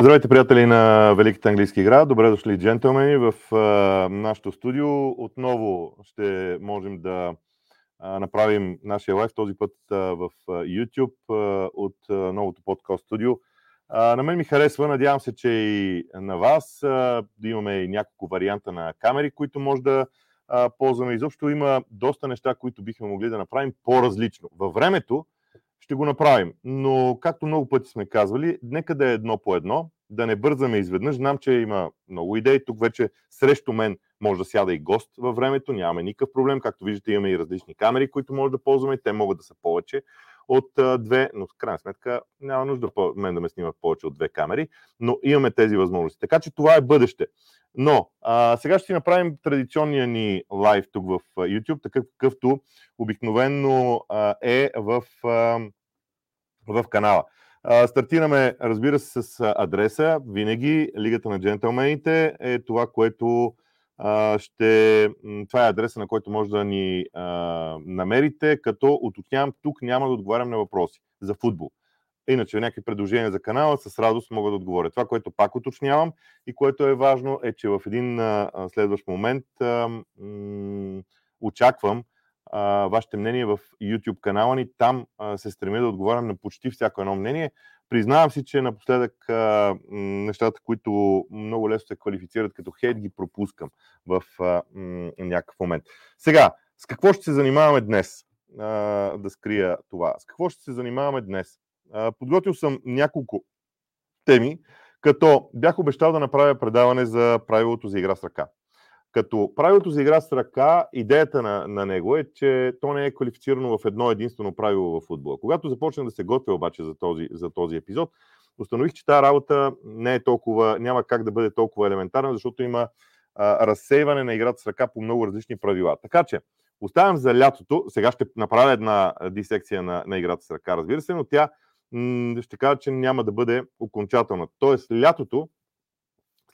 Здравейте, приятели на Великата английска игра. Добре дошли, джентълмени, в а, нашото студио. Отново ще можем да а, направим нашия лайф, този път а, в YouTube от новото подкаст студио. На мен ми харесва, надявам се, че и на вас да имаме и няколко варианта на камери, които може да ползваме. Изобщо има доста неща, които бихме могли да направим по-различно. Във времето, ще го направим. Но, както много пъти сме казвали, нека да е едно по едно, да не бързаме изведнъж. Знам, че има много идеи. Тук вече срещу мен може да сяда и гост във времето. Нямаме никакъв проблем. Както виждате, имаме и различни камери, които може да ползваме. Те могат да са повече от две, но в крайна сметка няма нужда мен да ме снимат повече от две камери, но имаме тези възможности. Така че това е бъдеще. Но а, сега ще си направим традиционния ни лайв тук в YouTube, такъв какъвто обикновенно а, е в, а, в канала. А, стартираме, разбира се, с адреса. Винаги Лигата на джентълмените е това, което ще. Това е адреса, на който може да ни а, намерите, като уточнявам, тук няма да отговарям на въпроси за футбол. Иначе някакви предложения за канала с радост мога да отговоря. Това, което пак уточнявам и което е важно, е, че в един а, следващ момент а, м- очаквам а, вашите мнения в YouTube канала ни. Там а, се стремя да отговарям на почти всяко едно мнение. Признавам си, че напоследък а, нещата, които много лесно се квалифицират като хейт, ги пропускам в а, м- някакъв момент. Сега, с какво ще се занимаваме днес? А, да скрия това. С какво ще се занимаваме днес? А, подготвил съм няколко теми, като бях обещал да направя предаване за правилото за игра с ръка. Като правилото за игра с ръка, идеята на, на него е, че то не е квалифицирано в едно единствено правило в футбола. Когато започна да се готвя обаче за този, за този епизод, установих, че тази работа не е толкова, няма как да бъде толкова елементарна, защото има а, разсейване на играта с ръка по много различни правила. Така че, оставям за лятото, сега ще направя една дисекция на, на играта с ръка, разбира се, но тя м- ще кажа, че няма да бъде окончателна. Тоест, лятото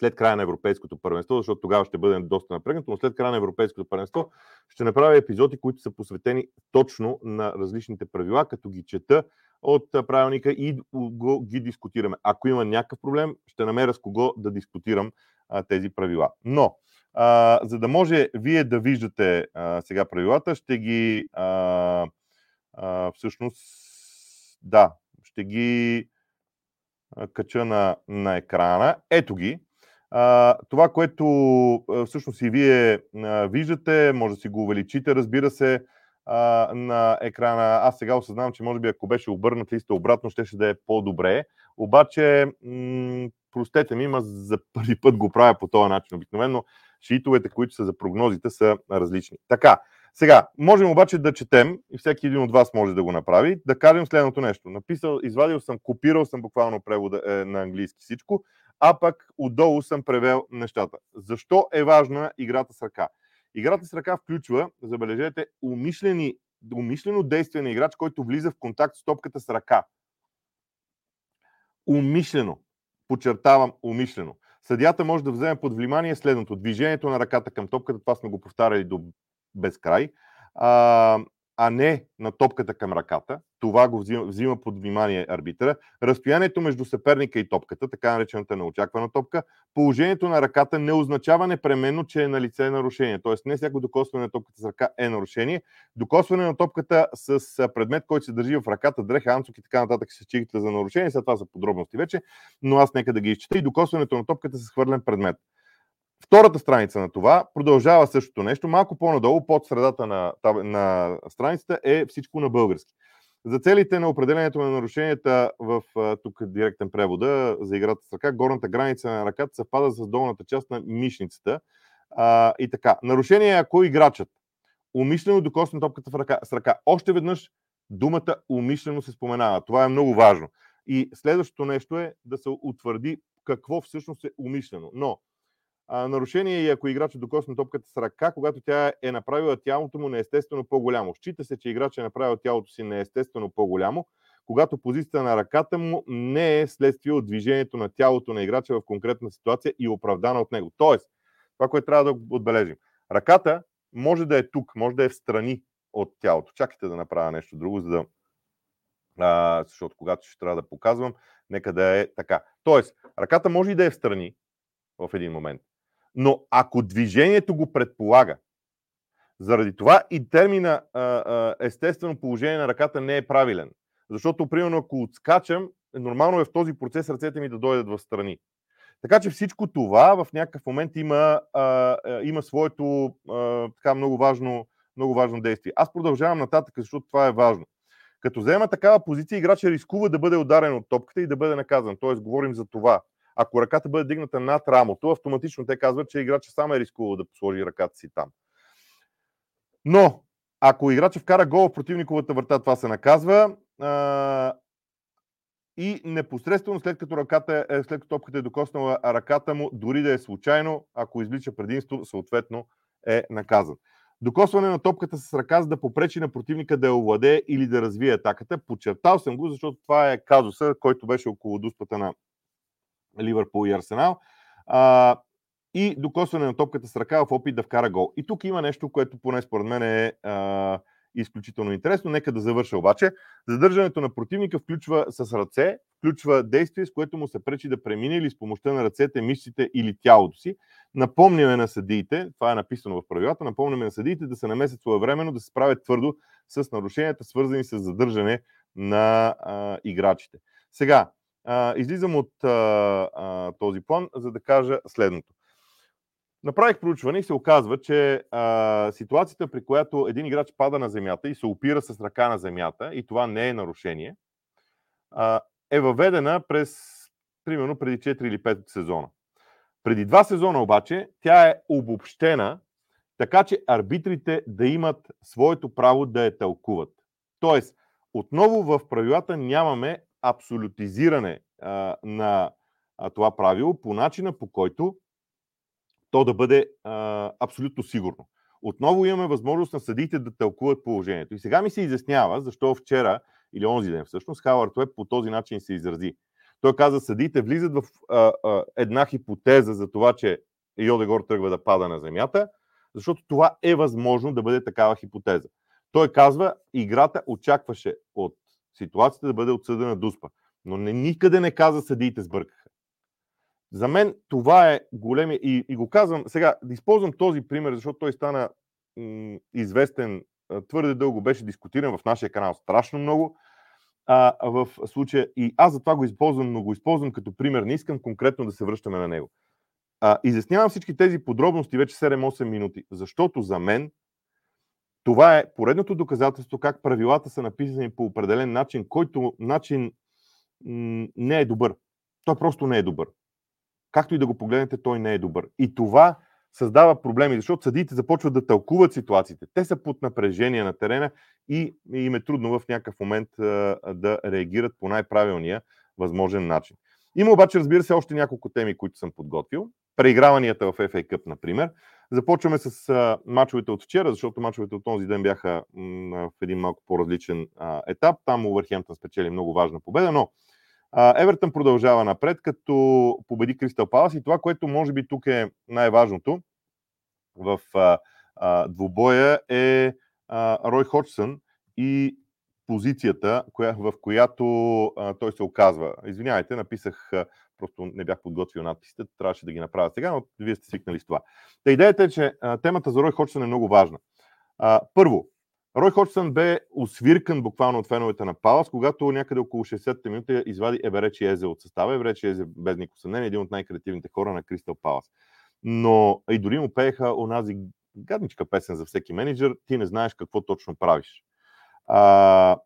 след края на Европейското първенство, защото тогава ще бъде доста напрегнато, но след края на Европейското първенство ще направя епизоди, които са посветени точно на различните правила, като ги чета от правилника и го, ги дискутираме. Ако има някакъв проблем, ще намеря с кого да дискутирам а, тези правила. Но, а, за да може вие да виждате а, сега правилата, ще ги а, а, всъщност да, ще ги кача на, на екрана. Ето ги. Това, което всъщност и вие виждате, може да си го увеличите, разбира се, на екрана. Аз сега осъзнавам, че може би ако беше обърнат листа обратно, ще да е по-добре. Обаче, простете ми, има за първи път го правя по този начин. Обикновено шиитовете, които са за прогнозите, са различни. Така, сега, можем обаче да четем, и всеки един от вас може да го направи, да кажем следното нещо. Написал, извадил съм, копирал съм буквално превода е, на английски всичко, а пък отдолу съм превел нещата. Защо е важна играта с ръка? Играта с ръка включва, забележете, умишлени, умишлено действие на играч, който влиза в контакт с топката с ръка. Умишлено. Подчертавам, умишлено. Съдята може да вземе под внимание следното. Движението на ръката към топката, това сме го повтаряли до безкрай, а не на топката към ръката. Това го взима, взима под внимание арбитъра. Разстоянието между съперника и топката, така наречената неочаквана топка, положението на ръката не означава непременно, че е на лице нарушение. Тоест не всяко докосване на топката с ръка е нарушение. Докосване на топката с предмет, който се държи в ръката, дреха, анцук и така нататък се чигате за нарушение. След това са подробности вече, но аз нека да ги изчета. И докосването на топката с хвърлен предмет. Втората страница на това продължава същото нещо. Малко по-надолу, под средата на, на страницата, е всичко на български. За целите на определението на нарушенията в тук директен превода за играта с ръка, горната граница на ръката съвпада с долната част на мишницата. А, и така. Нарушение ако играчът умишлено докосне топката в ръка, с ръка. Още веднъж думата умишлено се споменава. Това е много важно. И следващото нещо е да се утвърди какво всъщност е умишлено. Но нарушение е и ако играчът докосне топката с ръка, когато тя е направила тялото му неестествено по-голямо. Счита се, че играчът е направил тялото си неестествено по-голямо, когато позицията на ръката му не е следствие от движението на тялото на играча в конкретна ситуация и оправдана от него. Тоест, това, което трябва да отбележим. Ръката може да е тук, може да е в страни от тялото. Чакайте да направя нещо друго, за да. А, защото когато ще трябва да показвам, Нека да е така. Тоест, ръката може и да е в страни в един момент. Но ако движението го предполага, заради това и термина естествено положение на ръката не е правилен. Защото, примерно, ако отскачам, нормално е в този процес ръцете ми да дойдат в страни. Така че всичко това в някакъв момент има, а, има своето а, така много важно, много важно действие. Аз продължавам нататък, защото това е важно. Като взема такава позиция, играча рискува да бъде ударен от топката и да бъде наказан. Тоест, говорим за това. Ако ръката бъде дигната над рамото, автоматично те казват, че играча сам е рискувал да сложи ръката си там. Но, ако играча вкара гол в противниковата врата, това се наказва. А, и непосредствено след като, ръката е, след като топката е докоснала ръката му, дори да е случайно, ако излича предимство, съответно е наказан. Докосване на топката с ръка, за да попречи на противника да я овладее или да развие атаката. Подчертал съм го, защото това е казуса, който беше около дуспата на Ливърпул и Арсенал. А, и докосване на топката с ръка в опит да вкара гол. И тук има нещо, което поне според мен е а, изключително интересно. Нека да завърша обаче. Задържането на противника включва с ръце, включва действие, с което му се пречи да премине или с помощта на ръцете, мишците или тялото си. Напомняме на съдиите, това е написано в правилата, напомняме на съдиите да се намесят своевременно, да се справят твърдо с нарушенията, свързани с задържане на а, играчите. Сега, излизам от а, а, този план, за да кажа следното. Направих проучване и се оказва, че а, ситуацията, при която един играч пада на земята и се опира с ръка на земята, и това не е нарушение, а, е въведена през, примерно, преди 4 или 5 сезона. Преди два сезона обаче тя е обобщена така, че арбитрите да имат своето право да я тълкуват. Тоест, отново в правилата нямаме абсолютизиране а, на а, това правило по начина по който то да бъде а, абсолютно сигурно. Отново имаме възможност на съдиите да тълкуват положението. И сега ми се изяснява защо вчера или онзи ден всъщност Хауърд Уеб по този начин се изрази. Той каза, съдиите влизат в а, а, една хипотеза за това, че Йодегор тръгва да пада на земята, защото това е възможно да бъде такава хипотеза. Той казва, играта очакваше от ситуацията да бъде отсъдена дуспа. Но не, никъде не каза съдиите сбъркаха. За мен това е големия и, и го казвам сега, да използвам този пример, защото той стана м- известен, твърде дълго беше дискутиран в нашия канал страшно много а, в случая и аз затова го използвам, но го използвам като пример, не искам конкретно да се връщаме на него. А, изяснявам всички тези подробности вече 7-8 минути, защото за мен това е поредното доказателство как правилата са написани по определен начин, който начин не е добър. Той просто не е добър както и да го погледнете, той не е добър. И това създава проблеми, защото съдиите започват да тълкуват ситуациите. Те са под напрежение на терена и им е трудно в някакъв момент да реагират по най-правилния възможен начин. Има обаче, разбира се, още няколко теми, които съм подготвил. Преиграванията в FA Cup, например. Започваме с а, мачовете от вчера, защото мачовете от този ден бяха м, в един малко по-различен а, етап. Там Увърхемптън спечели много важна победа, но Евертън продължава напред, като победи Кристал Палас и това, което може би тук е най-важното в а, а, двубоя е а, Рой Ходжсън и позицията, коя, в която а, той се оказва. Извинявайте, написах, а, просто не бях подготвил надписите, трябваше да ги направя сега, но вие сте свикнали с това. Та идеята е, че темата за Рой Ходжсън е много важна. Първо, Рой Ходжсън бе освиркан буквално от феновете на Палас, когато някъде около 60-та минути извади Еверечи Езе от състава. Еверечи Езе, без никакво съмнение, един от най-креативните хора на Кристал Палас. Но и дори му пееха онази гадничка песен за всеки менеджер, ти не знаеш какво точно правиш. А,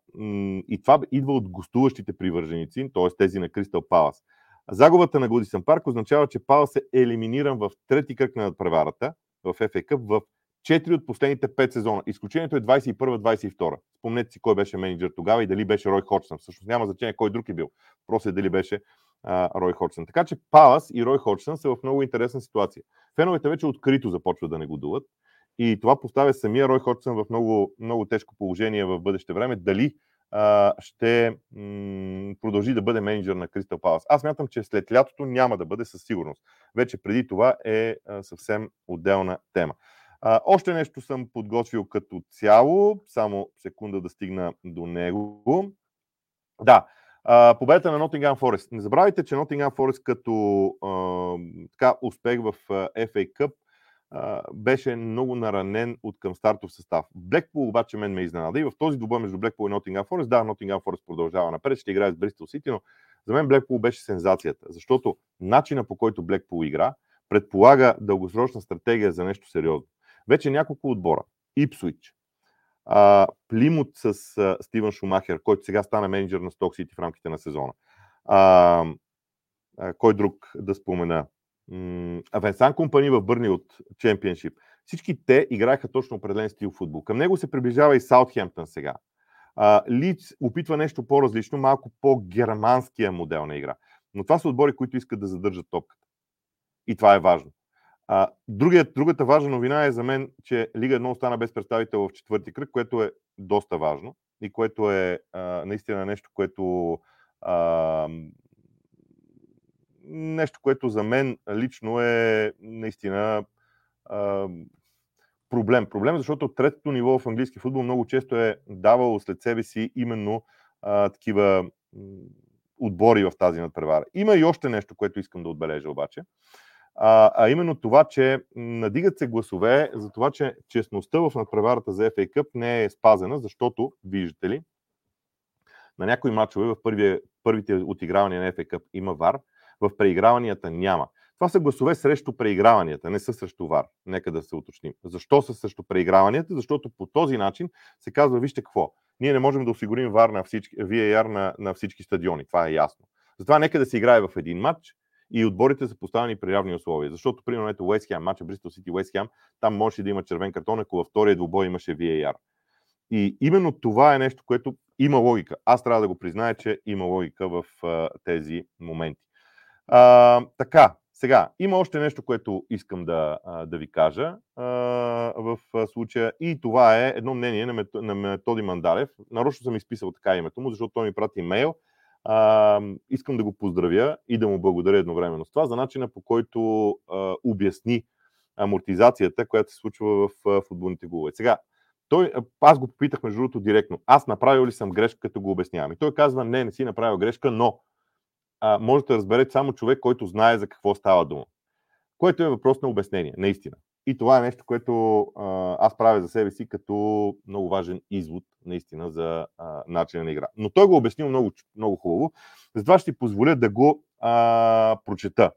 и това идва от гостуващите привърженици, т.е. тези на Кристал Палас. Загубата на Годисън Парк означава, че Палас е елиминиран в трети кръг на надпреварата в FA Cup в 4 от последните 5 сезона. Изключението е 21-22. Спомнете си кой беше менеджер тогава и дали беше Рой Ходжсън. Всъщност няма значение кой друг е бил. Просто е дали беше а, Рой Ходжсън. Така че Палас и Рой Ходжсън са в много интересна ситуация. Феновете вече открито започват да не го. И това поставя самия Рой Ходжсън в много, много тежко положение в бъдеще време. Дали ще продължи да бъде менеджер на Кристал Палас. Аз мятам, че след лятото няма да бъде със сигурност. Вече преди това е съвсем отделна тема. Още нещо съм подготвил като цяло, само секунда да стигна до него. Да, победата на Nottingham Forest. Не забравяйте, че Nottingham Forest като така, успех в FA Cup беше много наранен от към стартов състав. Блекпул обаче мен ме изненада и в този двубой между Блекпул и Nottingham Forest, да, Nottingham Forest продължава напред, ще играе с Бристол Сити, но за мен Блекпул беше сензацията, защото начина по който Блекпул игра предполага дългосрочна стратегия за нещо сериозно. Вече няколко отбора. Ипсуич, Плимут с Стивен Шумахер, който сега стана менеджер на Сток Сити в рамките на сезона. А, кой друг да спомена? Венсан Компани в Бърни от Чемпионшип. Всички те играеха точно определен стил футбол. Към него се приближава и Саутхемптън сега. Лиц опитва нещо по-различно, малко по-германския модел на игра. Но това са отбори, които искат да задържат топката. И това е важно. А, другият, другата важна новина е за мен, че Лига 1 остана без представител в четвърти кръг, което е доста важно и което е а, наистина нещо, което а, нещо, което за мен лично е наистина а, проблем. Проблем, защото третото ниво в английски футбол много често е давало след себе си именно а, такива отбори в тази надпревара. Има и още нещо, което искам да отбележа обаче а, а именно това, че надигат се гласове за това, че честността в надпреварата за FA Cup не е спазена, защото, виждате ли, на някои матчове в първия, първите отигравания на FA Cup има вар, в преиграванията няма. Това са гласове срещу преиграванията, не са срещу ВАР. Нека да се уточним. Защо са срещу преиграванията? Защото по този начин се казва, вижте какво, ние не можем да осигурим ВАР на всички, VAR на, на всички стадиони. Това е ясно. Затова нека да се играе в един матч, и отборите са поставени при равни условия. Защото, примерно, ето Уест Хем, матча Бристол Сити Уест Хем, там може да има червен картон, ако във втория двубой имаше VAR. И именно това е нещо, което има логика. Аз трябва да го призная, че има логика в а, тези моменти. А, така, сега, има още нещо, което искам да, да ви кажа а, в случая и това е едно мнение на Методи Мандалев. Нарочно съм изписал така името му, защото той ми прати имейл а, искам да го поздравя и да му благодаря едновременно с това за начина по който а, обясни амортизацията, която се случва в а, футболните голове. Сега, той, аз го попитах между другото директно. Аз направил ли съм грешка, като го обяснявам? И той казва, не, не си направил грешка, но а, можете да разберете само човек, който знае за какво става дума. Което е въпрос на обяснение, наистина. И това е нещо, което а, аз правя за себе си като много важен извод, наистина, за а, начина на игра. Но той го обяснил много, много хубаво, затова ще ти позволя да го а, прочета.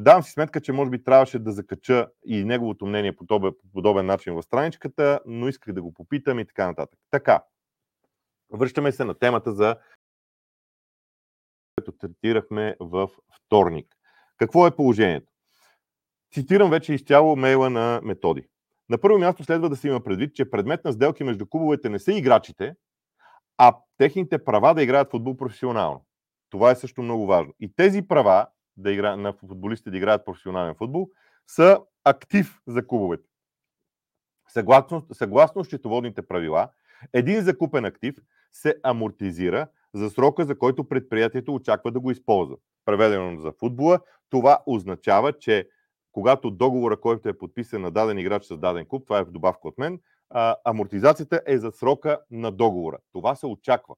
Давам си сметка, че може би трябваше да закача и неговото мнение по подобен, по подобен начин в страничката, но исках да го попитам и така нататък. Така, връщаме се на темата за което третирахме в вторник. Какво е положението? Цитирам вече изцяло мейла на методи. На първо място следва да се има предвид, че предмет на сделки между клубовете не са играчите, а техните права да играят футбол професионално. Това е също много важно. И тези права да игра... на футболистите да играят професионален футбол са актив за клубовете. Съгласно, съгласно счетоводните правила, един закупен актив се амортизира за срока, за който предприятието очаква да го използва. Преведено за футбола, това означава, че когато договора, който е подписан на даден играч с даден клуб, това е в добавка от мен, а, амортизацията е за срока на договора. Това се очаква.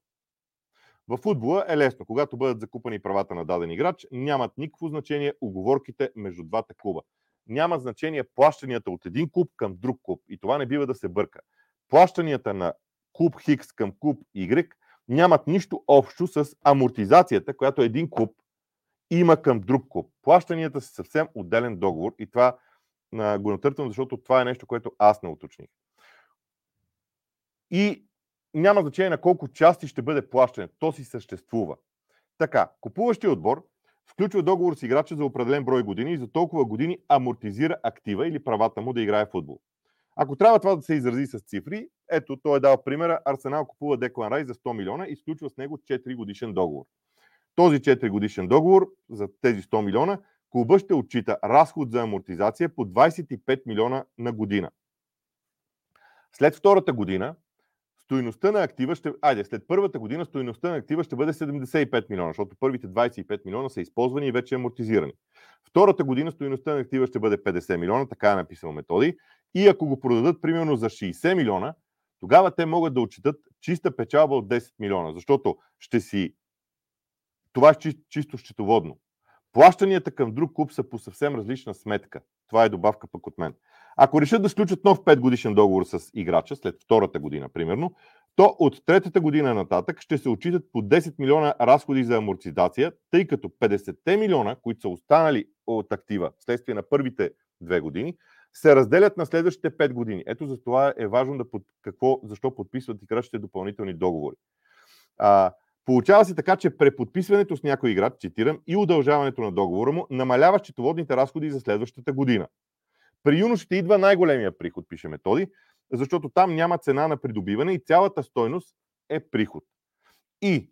В футбола е лесно. Когато бъдат закупани правата на даден играч, нямат никакво значение оговорките между двата клуба. Няма значение плащанията от един клуб към друг клуб. И това не бива да се бърка. Плащанията на клуб Хикс към клуб Y нямат нищо общо с амортизацията, която един клуб има към друг клуб. Плащанията са съвсем отделен договор и това а, го натъртвам, защото това е нещо, което аз не уточних. И няма значение на колко части ще бъде плащане. То си съществува. Така, купуващия отбор включва договор с играча за определен брой години и за толкова години амортизира актива или правата му да играе футбол. Ако трябва това да се изрази с цифри, ето, той е дал примера, Арсенал купува Деклан Рай за 100 милиона и изключва с него 4 годишен договор този 4 годишен договор за тези 100 милиона, клуба ще отчита разход за амортизация по 25 милиона на година. След втората година, стоиността на актива ще... Айде, след първата година стоиността на актива ще бъде 75 милиона, защото първите 25 милиона са използвани и вече амортизирани. Втората година стоиността на актива ще бъде 50 милиона, така е написал методи. И ако го продадат примерно за 60 милиона, тогава те могат да отчитат чиста печалба от 10 милиона, защото ще си Това е чисто счетоводно. Плащанията към друг клуб са по съвсем различна сметка. Това е добавка пък от мен. Ако решат да сключат нов 5 годишен договор с играча, след втората година, примерно, то от третата година нататък ще се отчитат по 10 милиона разходи за амортизация, тъй като 50 милиона, които са останали от актива вследствие на първите две години, се разделят на следващите 5 години. Ето за това е важно да под, какво, защо подписват играчите допълнителни договори. А, Получава се така, че преподписването с някой играч, цитирам, и удължаването на договора му намалява счетоводните разходи за следващата година. При юношите идва най-големия приход, пише Методи, защото там няма цена на придобиване и цялата стойност е приход. И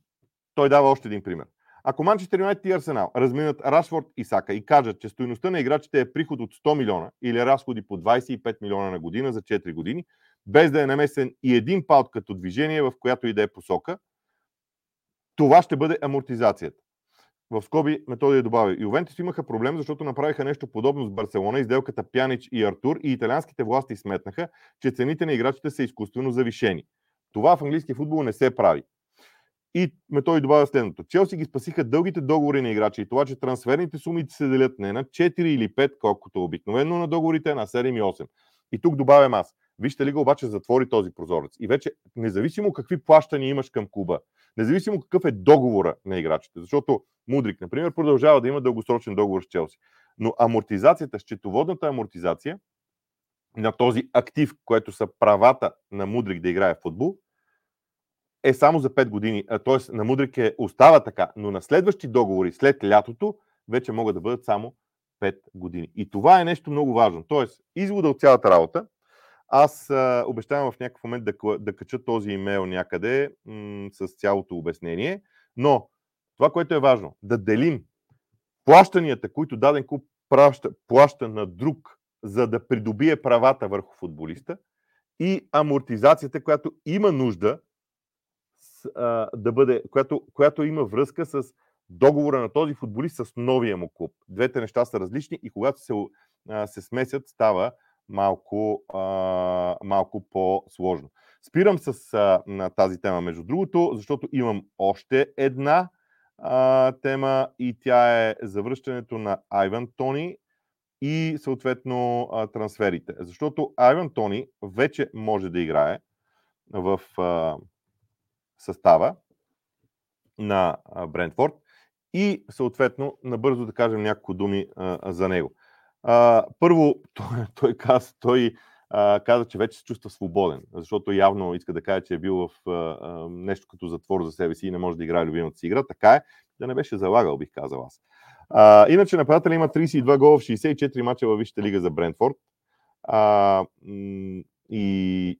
той дава още един пример. Ако Манчестър Юнайтед и Арсенал разминат Рашфорд и Сака и кажат, че стоеността на играчите е приход от 100 милиона или разходи по 25 милиона на година за 4 години, без да е намесен и един паут като движение в която и да е посока, това ще бъде амортизацията. В скоби Методия добави. Ювентус имаха проблем, защото направиха нещо подобно с Барселона, изделката Пянич и Артур и италианските власти сметнаха, че цените на играчите са изкуствено завишени. Това в английски футбол не се прави. И Методи добавя следното. Челси ги спасиха дългите договори на играчи и това, че трансферните суми се делят не на 4 или 5, колкото обикновено на договорите, на 7 и 8. И тук добавям аз. Вижте ли го обаче затвори този прозорец. И вече, независимо какви плащания имаш към клуба, независимо какъв е договора на играчите, защото Мудрик, например, продължава да има дългосрочен договор с Челси. Но амортизацията, счетоводната амортизация на този актив, което са правата на Мудрик да играе в футбол, е само за 5 години. Тоест на Мудрик е, остава така, но на следващи договори след лятото вече могат да бъдат само 5 години. И това е нещо много важно. Тоест, извода от цялата работа аз а, обещавам в някакъв момент да, да кача този имейл някъде м- с цялото обяснение, но това, което е важно, да делим плащанията, които даден клуб плаща, плаща на друг, за да придобие правата върху футболиста и амортизацията, която има нужда с, а, да бъде, която, която има връзка с договора на този футболист с новия му клуб. Двете неща са различни и когато се, а, се смесят, става малко, а, малко по-сложно. Спирам с а, на тази тема, между другото, защото имам още една а, тема и тя е завръщането на Айван Тони и съответно а, трансферите. Защото Айван Тони вече може да играе в а, състава на Брентфорд и съответно набързо да кажем няколко думи а, за него. А, първо, той, той, каза, той а, каза, че вече се чувства свободен, защото явно иска да каже, че е бил в а, а, нещо като затвор за себе си и не може да играе любимата си игра. Така е, да не беше залагал, бих казал аз. А, иначе нападателя има 32 гола в 64 мача във Висшата лига за Брентфорд. А, и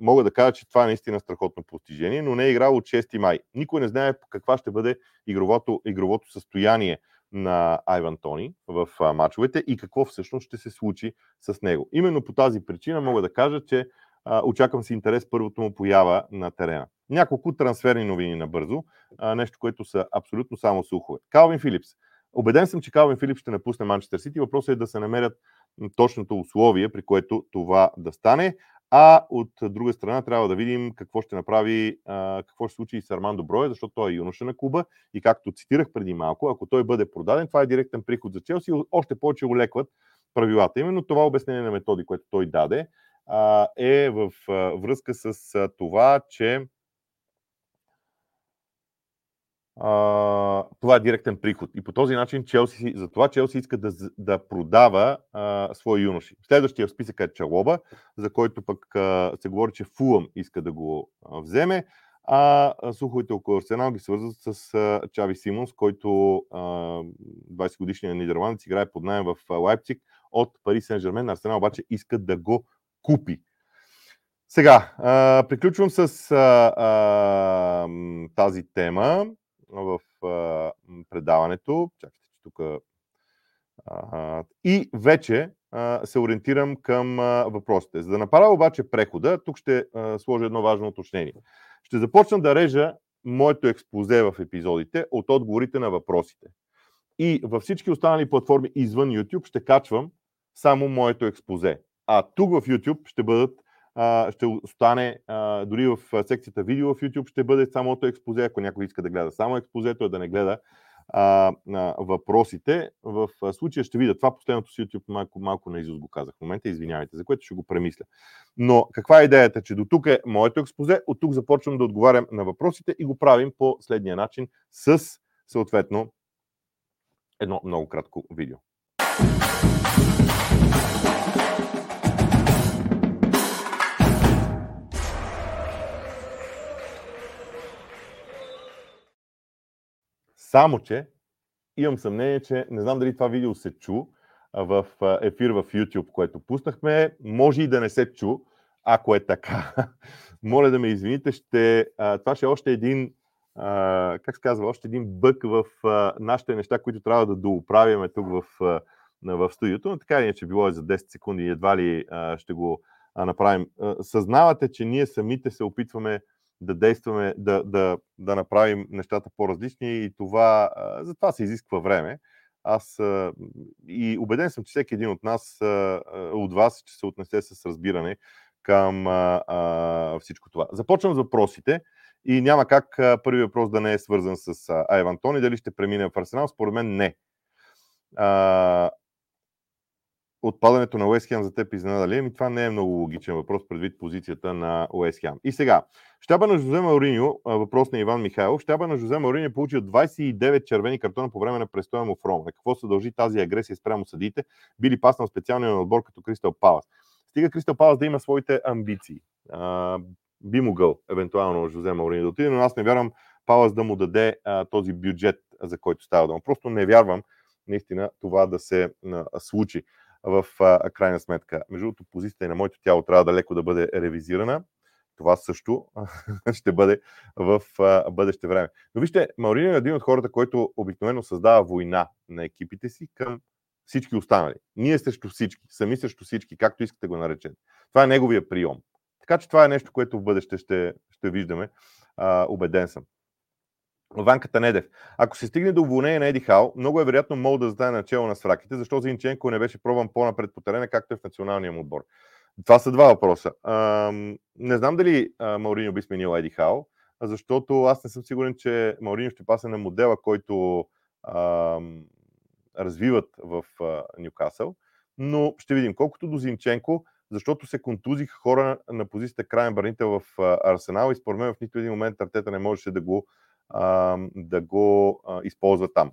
мога да кажа, че това е наистина страхотно постижение, но не е играл от 6 май. Никой не знае каква ще бъде игровото, игровото състояние на Айван Тони в мачовете и какво всъщност ще се случи с него. Именно по тази причина мога да кажа, че а, очаквам си интерес първото му поява на терена. Няколко трансферни новини набързо, а, нещо, което са абсолютно само слухове. Калвин Филипс. Обеден съм, че Калвин Филипс ще напусне Манчестър Сити. Въпросът е да се намерят точното условие, при което това да стане. А от друга страна трябва да видим какво ще направи, какво ще случи с Армандо Броя, защото той е юноша на клуба и както цитирах преди малко, ако той бъде продаден, това е директен приход за Челси още повече улекват правилата. Именно това обяснение на методи, което той даде, е в връзка с това, че а, това е директен приход. И по този начин Челси, за това Челси иска да, да продава а, свои юноши. Следващия в списъка е Чалоба, за който пък а, се говори, че Фулъм иска да го а, вземе, а слуховете около Арсенал ги свързват с а, Чави Симонс, който а, 20 годишният нидерландец играе под найем в Лайпциг от Пари Сен-Жермен. Арсенал обаче иска да го купи. Сега, а, приключвам с а, а, тази тема в а, предаването. Чакайте, че тук. И вече а, се ориентирам към а, въпросите. За да направя обаче прехода, тук ще а, сложа едно важно уточнение. Ще започна да режа моето експозе в епизодите от отговорите на въпросите. И във всички останали платформи извън YouTube ще качвам само моето експозе. А тук в YouTube ще бъдат ще остане дори в секцията видео в YouTube ще бъде самото експозе, ако някой иска да гледа само експозето, е да не гледа а, а, въпросите. В случая ще видя това последното си YouTube малко, малко на Изус го казах в момента, извинявайте, за което ще го премисля. Но каква е идеята, че до тук е моето експозе, от тук започвам да отговарям на въпросите и го правим по следния начин с съответно едно много кратко видео. Само, че имам съмнение, че не знам дали това видео се чу в ефир в YouTube, което пуснахме. Може и да не се чу, ако е така. Моля да ме извините, ще, това ще е още един, как се казва, още един бък в нашите неща, които трябва да доуправяме тук в, в студиото, но така иначе било е за 10 секунди и едва ли ще го направим. Съзнавате, че ние самите се опитваме да действаме, да, да, да направим нещата по-различни и това, за това се изисква време. Аз и убеден съм, че всеки един от нас, от вас, ще се отнесе с разбиране към всичко това. Започвам с въпросите и няма как първи въпрос да не е свързан с Айван Тони. Дали ще премине в Арсенал? Според мен не отпадането на Уест Хем за теб изненада ли? Ами това не е много логичен въпрос предвид позицията на Уест Хем. И сега, щаба на Жозе Мауриньо, въпрос на Иван Михайлов, щаба на Жозе Мауриньо е получил 29 червени картона по време на престоя му в Рома. На какво се дължи тази агресия спрямо съдите? Били паснал специалния отбор като Кристал Палас. Стига Кристал Палас да има своите амбиции. А, би могъл, евентуално, Жозе Мауриньо да отиде, но аз не вярвам Палас да му даде а, този бюджет, за който става дума. Просто не вярвам наистина това да се а, случи в крайна сметка. Между другото, позицията на моето тяло трябва да леко да бъде ревизирана. Това също ще бъде в бъдеще време. Но вижте, Мауриньо е един от хората, който обикновено създава война на екипите си към всички останали. Ние срещу всички, сами срещу всички, както искате го наречете. Това е неговия прием. Така че това е нещо, което в бъдеще ще, ще виждаме. А, убеден съм. Ванката Недев. Ако се стигне до уволнение на Еди Хал, много е вероятно мол да застане начало на сраките, защо Зинченко не беше пробван по-напред по терена, както е в националния му отбор. Това са два въпроса. Не знам дали Мауриньо би сменил Еди Хал, защото аз не съм сигурен, че Мауриньо ще пасне на модела, който развиват в Ньюкасъл. Но ще видим. Колкото до Зинченко, защото се контузиха хора на позицията крайен бранител в Арсенал и според мен в нито един момент Артета не можеше да го да го а, използва там.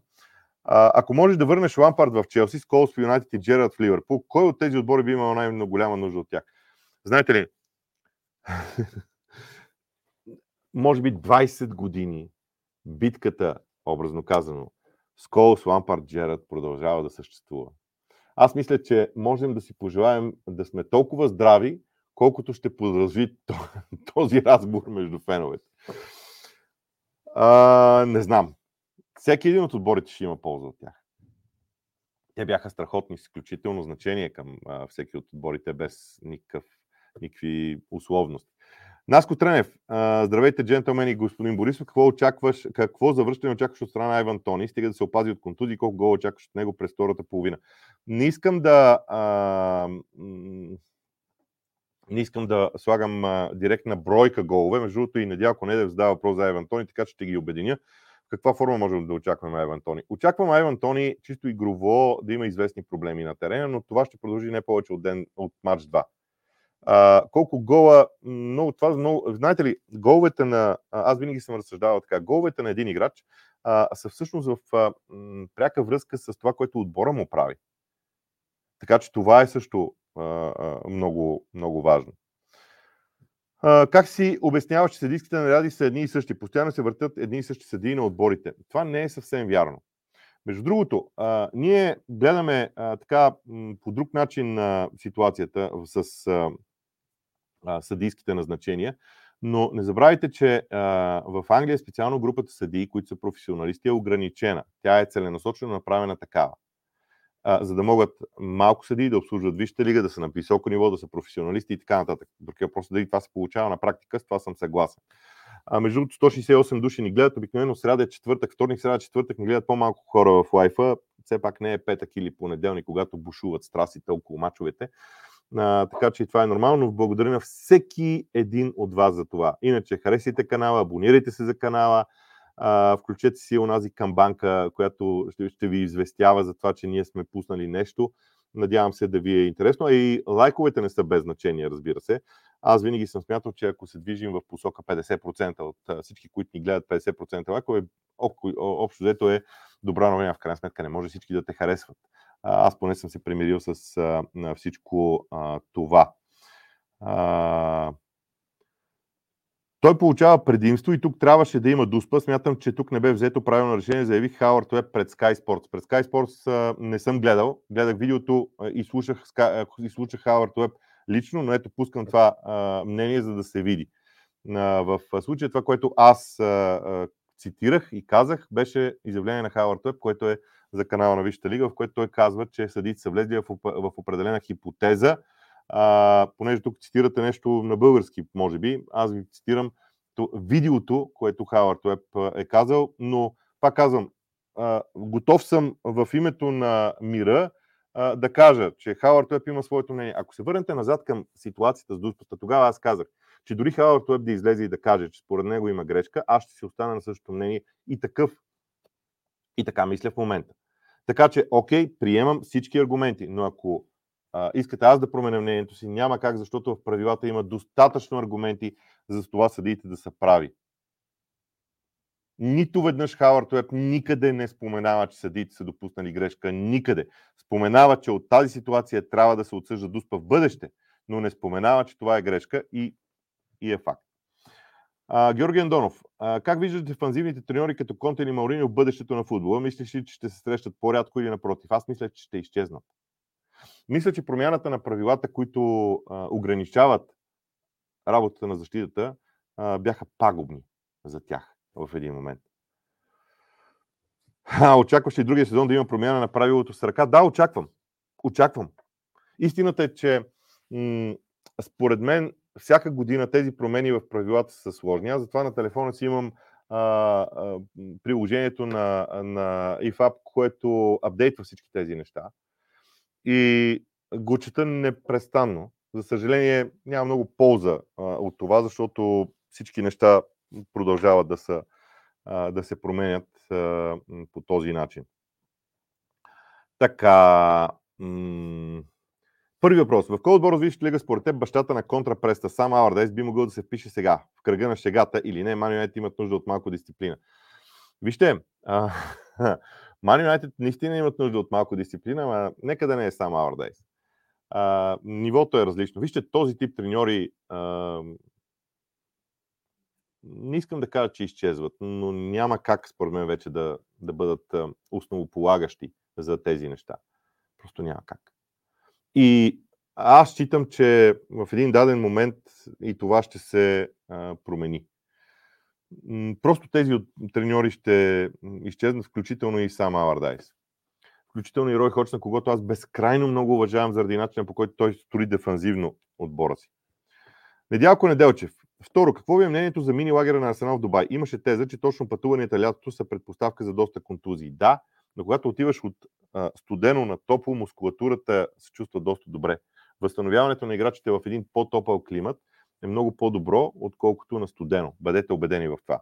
Ако можеш да върнеш Лампард в Челси, Сколс в Юнайтед и Джерард в Ливърпул, кой от тези отбори би имал най-голяма нужда от тях? Знаете ли, може би 20 години битката, образно казано, Сколс, Лампард, Джерард продължава да съществува. Аз мисля, че можем да си пожелаем да сме толкова здрави, колкото ще продължи този разговор между феновете. А, не знам. Всеки един от отборите ще има полза от тях. Те бяха страхотни, с изключително значение към а, всеки от отборите, без никакъв, никакви условности. Наско Тренев, а, здравейте, джентълмени, господин Борисов. Какво очакваш, какво завръщане очакваш от страна Айван Тони? Стига да се опази от контузии, колко гол очакваш от него през втората половина? Не искам да а, не искам да слагам а, директна бройка голове. Между другото и Недялко Недев задава въпрос за Айван Тони, така че ще ги обединя. В каква форма можем да очакваме Айван Тони? Очаквам Айван Тони чисто игрово да има известни проблеми на терена, но това ще продължи не повече от, ден, от матч 2. А, колко гола, много, това много, знаете ли, головете на, аз винаги съм разсъждавал така, головете на един играч а, са всъщност в а, м, пряка връзка с това, което отбора му прави. Така че това е също много, много важно. Как си обясняваш, че съдийските наряди са едни и същи? Постоянно се въртят едни и същи съдии на отборите. Това не е съвсем вярно. Между другото, а, ние гледаме а, така по друг начин на ситуацията с а, а, съдийските назначения, но не забравяйте, че а, в Англия специално групата съдии, които са професионалисти, е ограничена. Тя е целенасочено направена такава а, за да могат малко съди да обслужват висшата лига, да са на високо ниво, да са професионалисти и така нататък. Друг е просто дали това се получава на практика, с това съм съгласен. А, между другото, 168 души ни гледат, обикновено сряда, четвъртък, вторник, сряда, четвъртък ни гледат по-малко хора в лайфа. Все пак не е петък или понеделник, когато бушуват страстите около мачовете. А, така че и това е нормално. Благодаря на всеки един от вас за това. Иначе харесайте канала, абонирайте се за канала, включете си онази камбанка, която ще, ще ви известява за това, че ние сме пуснали нещо. Надявам се да ви е интересно. А и лайковете не са без значение, разбира се. Аз винаги съм смятал, че ако се движим в посока 50% от всички, които ни гледат 50% лайкове, общо взето е добра новина. В крайна сметка не може всички да те харесват. Аз поне съм се примирил с всичко това. Той получава предимство и тук трябваше да има дуспа. Смятам, че тук не бе взето правилно решение. Заявих Хауърд Уеб пред Sky Sports. Пред Sky Sports не съм гледал. Гледах видеото и слушах, и слушах Хауърд Уеб лично, но ето пускам това мнение, за да се види. В случая това, което аз цитирах и казах, беше изявление на Хауърд Уеб, което е за канала на Висшата лига, в което той казва, че съдите са влезли в определена хипотеза, а, понеже тук цитирате нещо на български, може би, аз ви цитирам то, видеото, което Хауърд Уеб е казал, но пак казвам, а, готов съм в името на мира а, да кажа, че Хауърд Уеб има своето мнение. Ако се върнете назад към ситуацията с дуспата, тогава аз казах, че дори Хауърд Уеб да излезе и да каже, че според него има грешка, аз ще си остана на същото мнение и такъв. И така мисля в момента. Така че, окей, приемам всички аргументи, но ако искате аз да променя мнението си, няма как, защото в правилата има достатъчно аргументи за това съдиите да са прави. Нито веднъж Хауърд Уеб никъде не споменава, че съдиите са допуснали грешка. Никъде. Споменава, че от тази ситуация трябва да се отсъжда дуспа в бъдеще, но не споменава, че това е грешка и, и е факт. А, Георги Андонов, а, как виждате дефанзивните треньори като Конте или Маурини в бъдещето на футбола? Мислиш ли, че ще се срещат по-рядко или напротив? Аз мисля, че ще изчезнат. Мисля, че промяната на правилата, които а, ограничават работата на защитата, а, бяха пагубни за тях в един момент. А, очакваш ли другия сезон да има промяна на правилото с ръка? Да, очаквам. Очаквам. Истината е, че м- според мен всяка година тези промени в правилата са сложни. Аз затова на телефона си имам а, а, приложението на, на IFAP, което апдейтва всички тези неща. И го чета непрестанно. За съжаление, няма много полза а, от това, защото всички неща продължават да, са, а, да се променят а, по този начин. Така. М- Първи въпрос. В кой отбор от лига според теб бащата на контрапреста сам Авардес би могъл да се впише сега, в кръга на шегата или не? Ман Юнайтед имат нужда от малко дисциплина. Вижте, Ман Юнайтед наистина имат нужда от малко дисциплина, но нека да не е сам Авардес. нивото е различно. Вижте, този тип треньори а, не искам да кажа, че изчезват, но няма как, според мен, вече да, да бъдат основополагащи за тези неща. Просто няма как. И аз считам, че в един даден момент и това ще се а, промени. Просто тези от треньори ще изчезнат, включително и сам Авардайс. Включително и Рой Хоч, на когото аз безкрайно много уважавам заради начина по който той строи дефанзивно отбора си. Недялко Неделчев. Второ, какво ви е мнението за мини лагера на Арсенал в Дубай? Имаше теза, че точно пътуванията лятото са предпоставка за доста контузии. Да, но когато отиваш от а, студено на топло, мускулатурата се чувства доста добре. Възстановяването на играчите в един по-топъл климат е много по-добро, отколкото на студено. Бъдете убедени в това.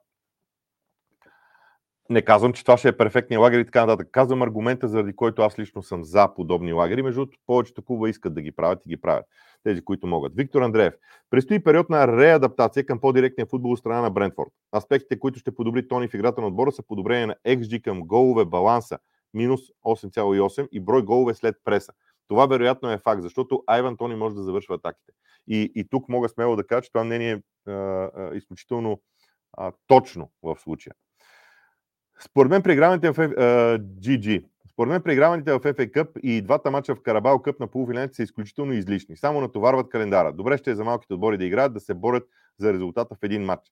Не казвам, че това ще е перфектния лагер и така нататък. Казвам аргумента, заради който аз лично съм за подобни лагери. Между другото, повечето клуба искат да ги правят и ги правят. Тези, които могат. Виктор Андреев. Предстои период на реадаптация към по-директния футбол от страна на Брентфорд. Аспектите, които ще подобри Тони в играта на отбора са подобрение на XG към голове, баланса, минус 8,8 и брой голове след преса. Това вероятно е факт, защото Айван Тони може да завършва атаките. И, и тук мога смело да кажа, че това мнение е а, изключително а, точно в случая. Според мен преиграваните в GG, според мен преиграваните в FA Cup и двата мача в Карабал Къп на полуфиналите са изключително излишни. Само натоварват календара. Добре ще е за малките отбори да играят, да се борят за резултата в един матч.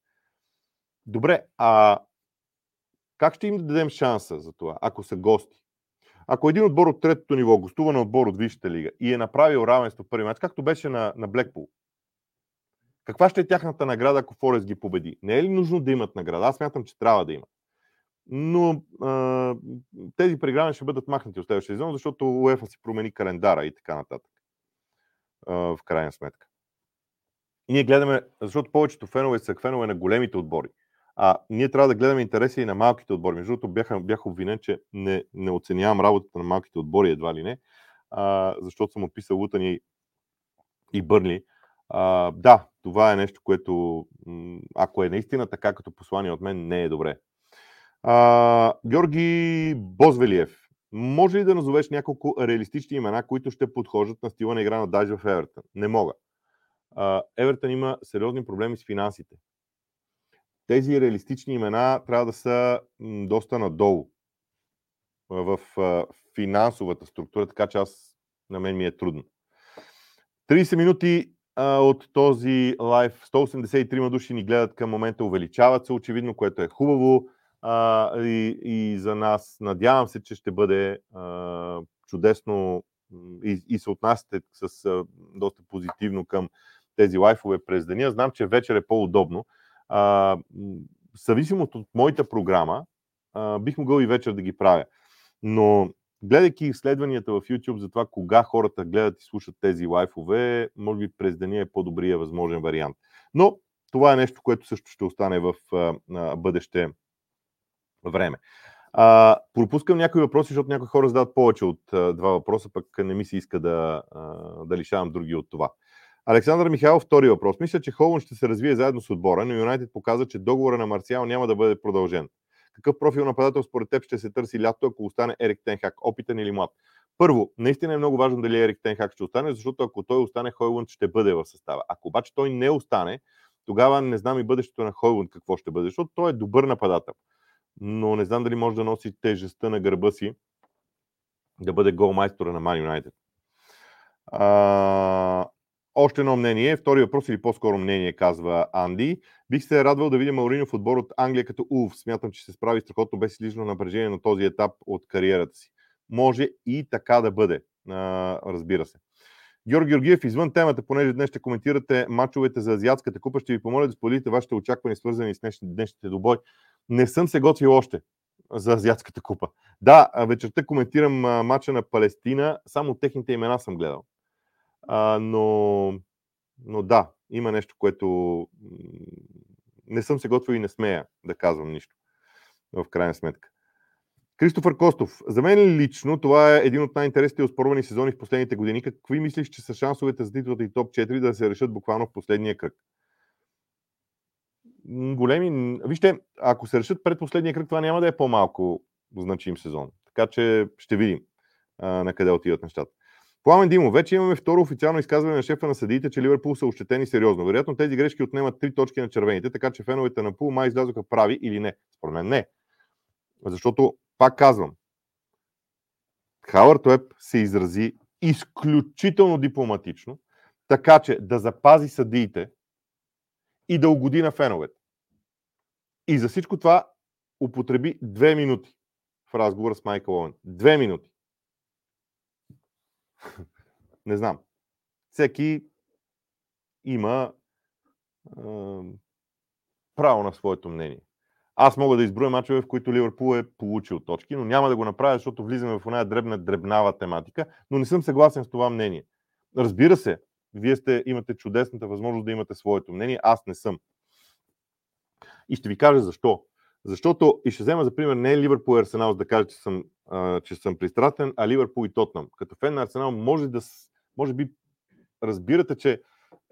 Добре, а как ще им дадем шанса за това, ако са гости? Ако един отбор от третото ниво гостува на отбор от Висшата лига и е направил равенство първи матч, както беше на, на Блекпул, каква ще е тяхната награда, ако Форест ги победи? Не е ли нужно да имат награда? Аз мятам, че трябва да имат. Но а, тези преграми ще бъдат махнати от следващия сезон, защото УЕФА си промени календара и така нататък. А, в крайна сметка. И ние гледаме, защото повечето фенове са фенове на големите отбори. А ние трябва да гледаме интереси и на малките отбори. Между другото, бях, бях обвинен, че не, не оценявам работата на малките отбори, едва ли не, а, защото съм описал Лутани и Бърли. А, да, това е нещо, което, ако е наистина така като послание от мен, не е добре. А, Георги Бозвелиев. Може ли да назовеш няколко реалистични имена, които ще подхождат на стила на игра на Дайж в Евертън? Не мога. Евертън има сериозни проблеми с финансите. Тези реалистични имена трябва да са доста надолу в финансовата структура, така че аз на мен ми е трудно. 30 минути а, от този лайв. 183 души ни гледат към момента, увеличават се очевидно, което е хубаво а, и, и за нас. Надявам се, че ще бъде а, чудесно и, и се отнасяте с а, доста позитивно към тези лайфове през деня. Знам, че вечер е по-удобно. А, зависимо от моята програма, а, бих могъл и вечер да ги правя. Но гледайки изследванията в YouTube за това кога хората гледат и слушат тези лайфове, може би през деня е по-добрия възможен вариант. Но това е нещо, което също ще остане в а, а, бъдеще време. А, пропускам някои въпроси, защото някои хора задават повече от а, два въпроса, пък не ми се иска да, а, да лишавам други от това. Александър Михайлов, втори въпрос. Мисля, че Холман ще се развие заедно с отбора, но Юнайтед показа, че договора на Марсиал няма да бъде продължен. Какъв профил нападател според теб ще се търси лято, ако остане Ерик Тенхак? Опитен или млад? Първо, наистина е много важно дали Ерик Тенхак ще остане, защото ако той остане, Хойлунд ще бъде в състава. Ако обаче той не остане, тогава не знам и бъдещето на Хойлунд какво ще бъде, защото той е добър нападател. Но не знам дали може да носи тежестта на гърба си да бъде голмайстора на Ман Юнайтед. Още едно мнение, втори въпрос или по-скоро мнение, казва Анди. Бих се радвал да видя Мауриньо в отбор от Англия като Улф. Смятам, че се справи страхотно без излишно напрежение на този етап от кариерата си. Може и така да бъде, разбира се. Георги Георгиев, извън темата, понеже днес ще коментирате мачовете за Азиатската купа, ще ви помоля да споделите вашите очаквания, свързани с днешните добой. Не съм се готвил още за Азиатската купа. Да, вечерта коментирам мача на Палестина, само техните имена съм гледал. А, но, но да, има нещо, което не съм се готвил и не смея да казвам нищо. В крайна сметка. Кристофър Костов. За мен лично това е един от най-интересните оспорвани сезони в последните години. Какви мислиш, че са шансовете за титлата и топ 4 да се решат буквално в последния кръг? Големи. Вижте, ако се решат пред последния кръг, това няма да е по-малко значим сезон. Така че ще видим а, на къде отиват нещата. Пламен Димов, вече имаме второ официално изказване на шефа на съдиите, че Ливърпул са ощетени сериозно. Вероятно тези грешки отнемат три точки на червените, така че феновете на Пул май излязоха прави или не. Според мен не. Защото, пак казвам, Хауърд Уеб се изрази изключително дипломатично, така че да запази съдиите и да угоди на феновете. И за всичко това употреби две минути в разговора с Майкъл Оуен. Две минути. Не знам. Всеки има е, право на своето мнение. Аз мога да изброя мачове, в които Ливърпул е получил точки, но няма да го направя, защото влизаме в една дребна, дребнава тематика, но не съм съгласен с това мнение. Разбира се, вие сте, имате чудесната възможност да имате своето мнение, аз не съм. И ще ви кажа защо. Защото, и ще взема за пример не Ливърпул и Арсенал, за да кажа, че съм, а, че съм пристрастен, а Ливърпул и Тотнам. Като фен на Арсенал, може да, може би, разбирате, че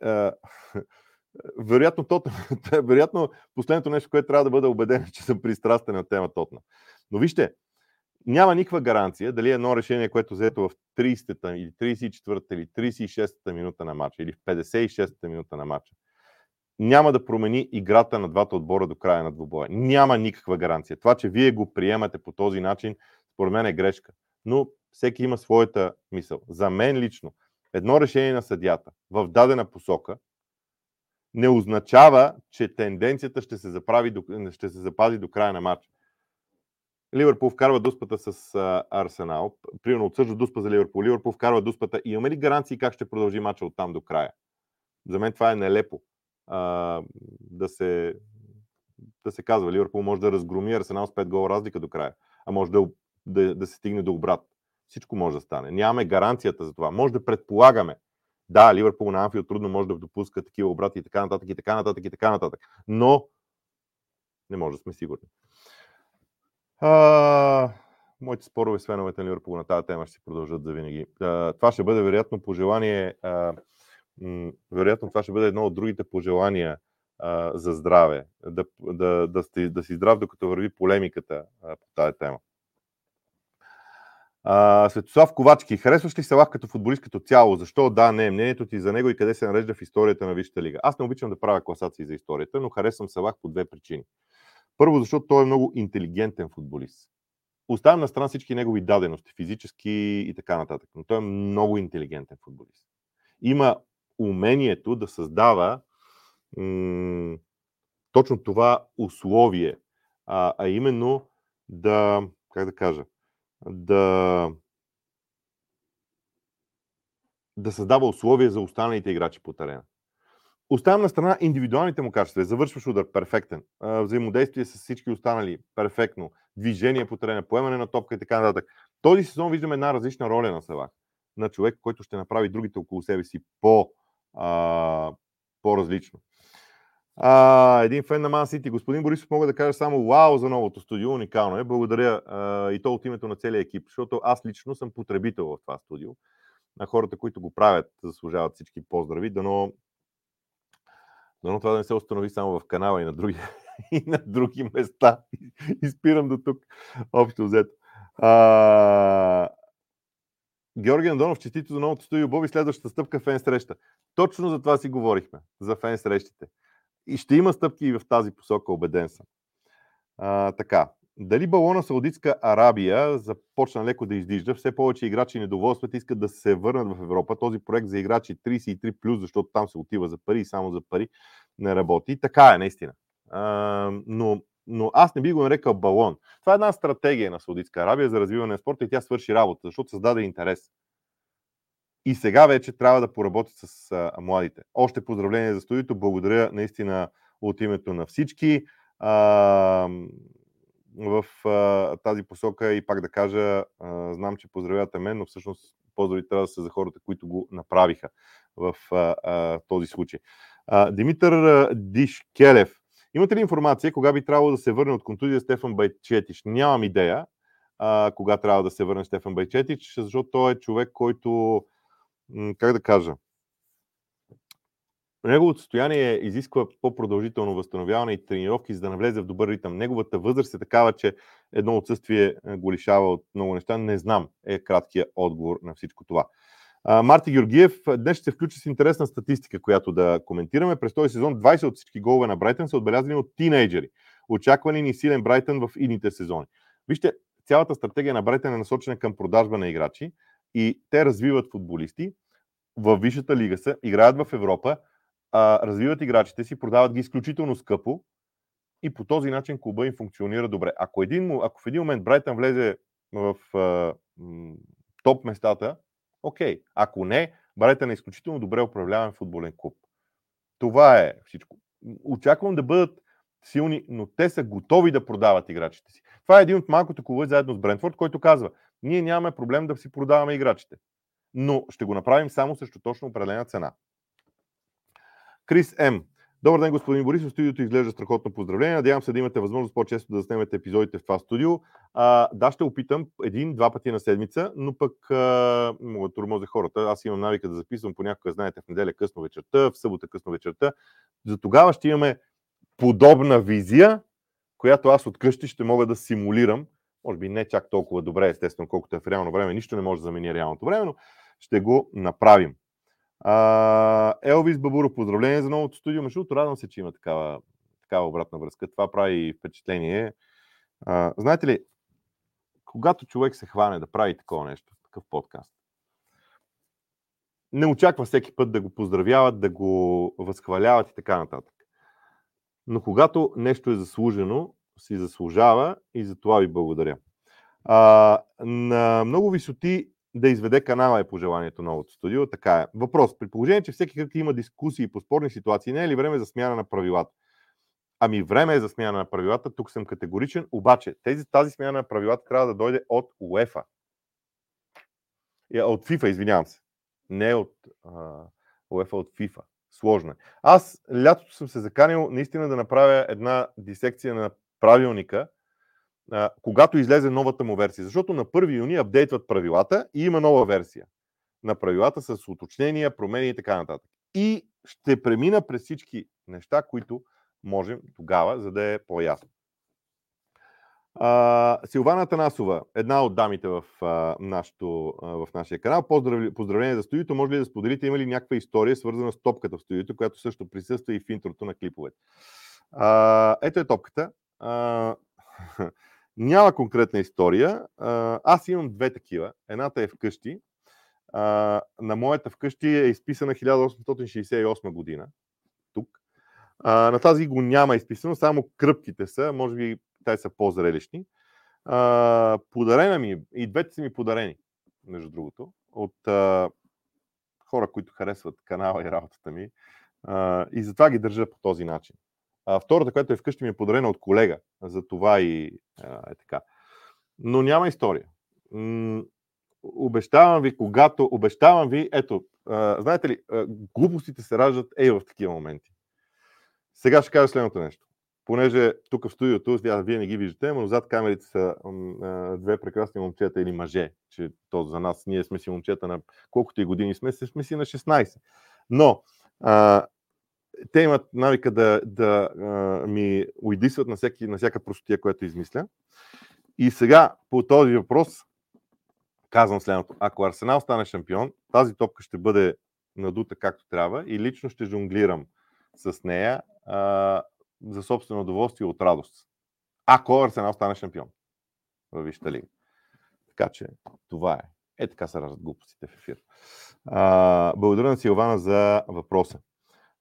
а, вероятно, Тотнам, вероятно последното нещо, което трябва да бъда убеден, че съм пристрастен на тема Тотнам. Но вижте, няма никаква гаранция дали едно решение, което взето в 30-та или 34-та или 36-та минута на матча или в 56-та минута на матча, няма да промени играта на двата отбора до края на двубоя. Няма никаква гаранция. Това, че вие го приемате по този начин, според мен е грешка. Но всеки има своята мисъл. За мен лично, едно решение на съдята в дадена посока не означава, че тенденцията ще се, заправи, ще се запази до края на матча. Ливърпул вкарва дуспата с а, Арсенал. Примерно отсъжда дуспа за Ливърпул. Ливърпул вкарва дуспата. И имаме ли гаранции как ще продължи матча от там до края? За мен това е нелепо а, да, се, да се казва. Ливърпул може да разгроми Арсенал с 5 гола разлика до края, а може да, да, да се стигне до обрат. Всичко може да стане. Нямаме гаранцията за това. Може да предполагаме Да, Ливърпул на Анфилд трудно може да допуска такива обрати и така нататък, и така нататък, и така нататък. Но не може да сме сигурни. А, моите спорове с феновете на Ливърпул на тази тема ще продължат за винаги. А, това ще бъде вероятно пожелание, а, вероятно това ще бъде едно от другите пожелания за здраве. Да, да, да, сте, да си здрав, докато върви полемиката по тази тема. А, Светослав Ковачки, харесваш ли Салах като футболист като цяло? Защо? Да, не. Мнението ти за него и къде се нарежда в историята на Висшата лига. Аз не обичам да правя класации за историята, но харесвам Салах по две причини. Първо, защото той е много интелигентен футболист. Оставям на страна всички негови дадености, физически и така нататък, но той е много интелигентен футболист. Има умението да създава м- точно това условие, а, а именно да, как да кажа, да, да създава условия за останалите играчи по терена. Оставям на страна индивидуалните му качества. Завършваш удар перфектен. Взаимодействие с всички останали перфектно. Движение по терена, поемане на топка и така нататък. Този сезон виждаме една различна роля на Савак. На човек, който ще направи другите около себе си по, а, по-различно. А, един фен на Ман Сити. Господин Борисов, мога да кажа само вау за новото студио, уникално е. Благодаря а, и то от името на целия екип, защото аз лично съм потребител в това студио. На хората, които го правят, заслужават всички поздрави. Дано, дано това да не се установи само в канала и на други, и на други места. И спирам до тук, общо взето. А, Георги Андонов, честито за новото студио. Боби, следващата стъпка фен среща. Точно за това си говорихме, за фен срещите. И ще има стъпки и в тази посока, убеден съм. А, така, дали балона Саудитска Арабия започна леко да издижда, все повече играчи недоволстват, искат да се върнат в Европа. Този проект за играчи 33+, защото там се отива за пари и само за пари не работи. Така е, наистина. А, но, но аз не би го нарекал балон. Това е една стратегия на Саудитска Арабия за развиване на спорта и тя свърши работа, защото създаде интерес. И сега вече трябва да поработи с а, младите. Още поздравление за студиото. Благодаря наистина от името на всички. А, в а, тази посока и пак да кажа, а, знам, че поздравявате мен, но всъщност поздрави трябва да са за хората, които го направиха в а, а, този случай. А, Димитър Дишкелев. Имате ли информация кога би трябвало да се върне от контузия Стефан Байчетич? Нямам идея а, кога трябва да се върне Стефан Байчетич, защото той е човек, който как да кажа, неговото състояние изисква по-продължително възстановяване и тренировки, за да навлезе в добър ритъм. Неговата възраст е такава, че едно отсъствие го лишава от много неща. Не знам, е краткият отговор на всичко това. Марти Георгиев, днес ще се включи с интересна статистика, която да коментираме. През този сезон 20 от всички голове на Брайтън са отбелязани от тинейджери. Очаквани ни силен Брайтън в идните сезони. Вижте, цялата стратегия на Брайтън е насочена към продажба на играчи и те развиват футболисти, в Висшата лига са, играят в Европа, развиват играчите си, продават ги изключително скъпо и по този начин клуба им функционира добре. Ако, един, ако в един момент Брайтън влезе в топ местата, окей. Ако не, Брайтън е изключително добре управляван футболен клуб. Това е всичко. Очаквам да бъдат силни, но те са готови да продават играчите си. Това е един от малкото клубове заедно с Брентфорд, който казва, ние нямаме проблем да си продаваме играчите но ще го направим само срещу точно определена цена. Крис М. Добър ден, господин Борисов. Студиото изглежда страхотно поздравление. Надявам се да имате възможност по-често да снимате епизодите в това студио. А, да, ще опитам един-два пъти на седмица, но пък а, мога да турмозя хората. Аз имам навика да записвам понякога, знаете, в неделя късно вечерта, в събота късно вечерта. За тогава ще имаме подобна визия, която аз от къщи ще мога да симулирам. Може би не чак толкова добре, естествено, колкото е в реално време. Нищо не може да замени реалното време, но ще го направим. А, Елвис Бабуров, поздравление за новото студио. Между другото, радвам се, че има такава, такава обратна връзка. Това прави впечатление. А, знаете ли, когато човек се хване да прави такова нещо, такъв подкаст, не очаква всеки път да го поздравяват, да го възхваляват и така нататък. Но когато нещо е заслужено, си заслужава и за това ви благодаря. А, на много висоти да изведе канала е пожеланието новото студио. Така е. Въпрос. При положение, че всеки кръг има дискусии по спорни ситуации, не е ли време за смяна на правилата? Ами време е за смяна на правилата, тук съм категоричен, обаче тези, тази смяна на правилата трябва да дойде от УЕФА. От FIFA, извинявам се. Не от а, UEFA от FIFA. Сложно е. Аз лятото съм се заканил наистина да направя една дисекция на правилника, когато излезе новата му версия. Защото на 1 юни апдейтват правилата и има нова версия на правилата с уточнения, промени и така нататък. И ще премина през всички неща, които можем тогава, за да е по-ясно. А, Силвана Танасова, една от дамите в, а, нашото, а, в нашия канал. Поздрав... Поздравление за студиото. Може ли да споделите, има ли някаква история, свързана с топката в студиото, която също присъства и в интрото на клиповете? А, ето е топката. А, няма конкретна история. Аз имам две такива. Едната е вкъщи. На моята вкъщи е изписана 1868 година. Тук. На тази го няма изписано, само кръпките са, може би те са по-зрелищни. Подарена ми, и двете са ми подарени, между другото, от хора, които харесват канала и работата ми. И затова ги държа по този начин. А, втората, която е вкъщи, ми е подарена от колега. За това и е така. Но няма история. М- обещавам ви, когато... Обещавам ви, ето, а, знаете ли, а, глупостите се раждат ей в такива моменти. Сега ще кажа следното нещо. Понеже тук в студиото, вие не ги виждате, но зад камерите са а, две прекрасни момчета или мъже, че то за нас, ние сме си момчета на колкото и години сме, сме си на 16. Но а, те имат навика да, да а, ми уйдисват на, всеки, на всяка простотия, която измисля. И сега по този въпрос казвам следното. Ако Арсенал стане шампион, тази топка ще бъде надута както трябва и лично ще жонглирам с нея а, за собствено удоволствие от радост. Ако Арсенал стане шампион във лига. Така че това е. Е така се раждат глупостите в ефир. А, благодаря на Силвана за въпроса.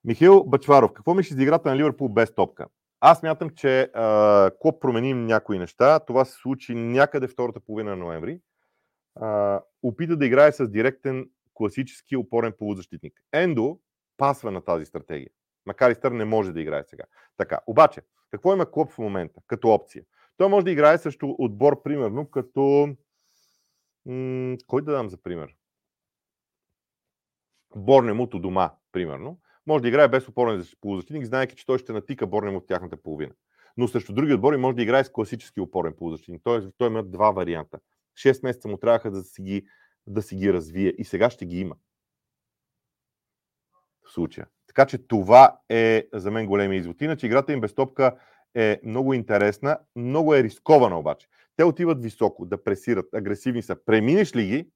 Михаил Бачваров, какво мислиш за играта на Ливърпул без топка? Аз мятам, че ако променим някои неща, това се случи някъде втората половина на ноември. А, опита да играе с директен класически опорен полузащитник. Ендо пасва на тази стратегия. Макар и Стър не може да играе сега. Така, обаче, какво има Клоп в момента като опция? Той може да играе също отбор, примерно, като... М- кой да дам за пример? Борнемут у дома, примерно може да играе без опорен полузащитник, знаеки, че той ще натика Борнем от тяхната половина. Но срещу други отбори може да играе с класически опорен полузащитник. Тоест, той има два варианта. Шест месеца му трябваха да си ги, да си ги развие и сега ще ги има. В случая. Така че това е за мен големия извод. Иначе играта им без топка е много интересна, много е рискована обаче. Те отиват високо, да пресират, агресивни са. Преминеш ли ги,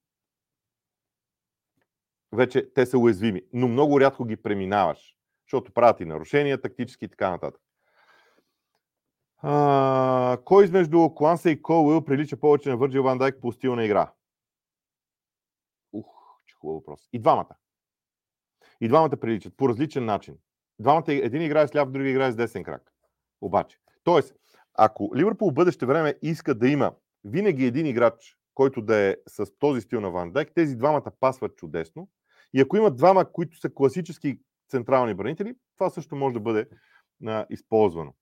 вече те са уязвими, но много рядко ги преминаваш, защото правят и нарушения, тактически и така нататък. А, кой измежду Кланса и Кол Уил прилича повече на Върджил Ван Дайк по стил на игра? Ух, че хубав въпрос. И двамата. И двамата приличат по различен начин. Двамата, един играе с ляв, други играе с десен крак. Обаче. Тоест, ако Ливърпул в бъдеще време иска да има винаги един играч, който да е с този стил на Ван Дайк, тези двамата пасват чудесно. И ако имат двама, които са класически централни бранители, това също може да бъде а, използвано.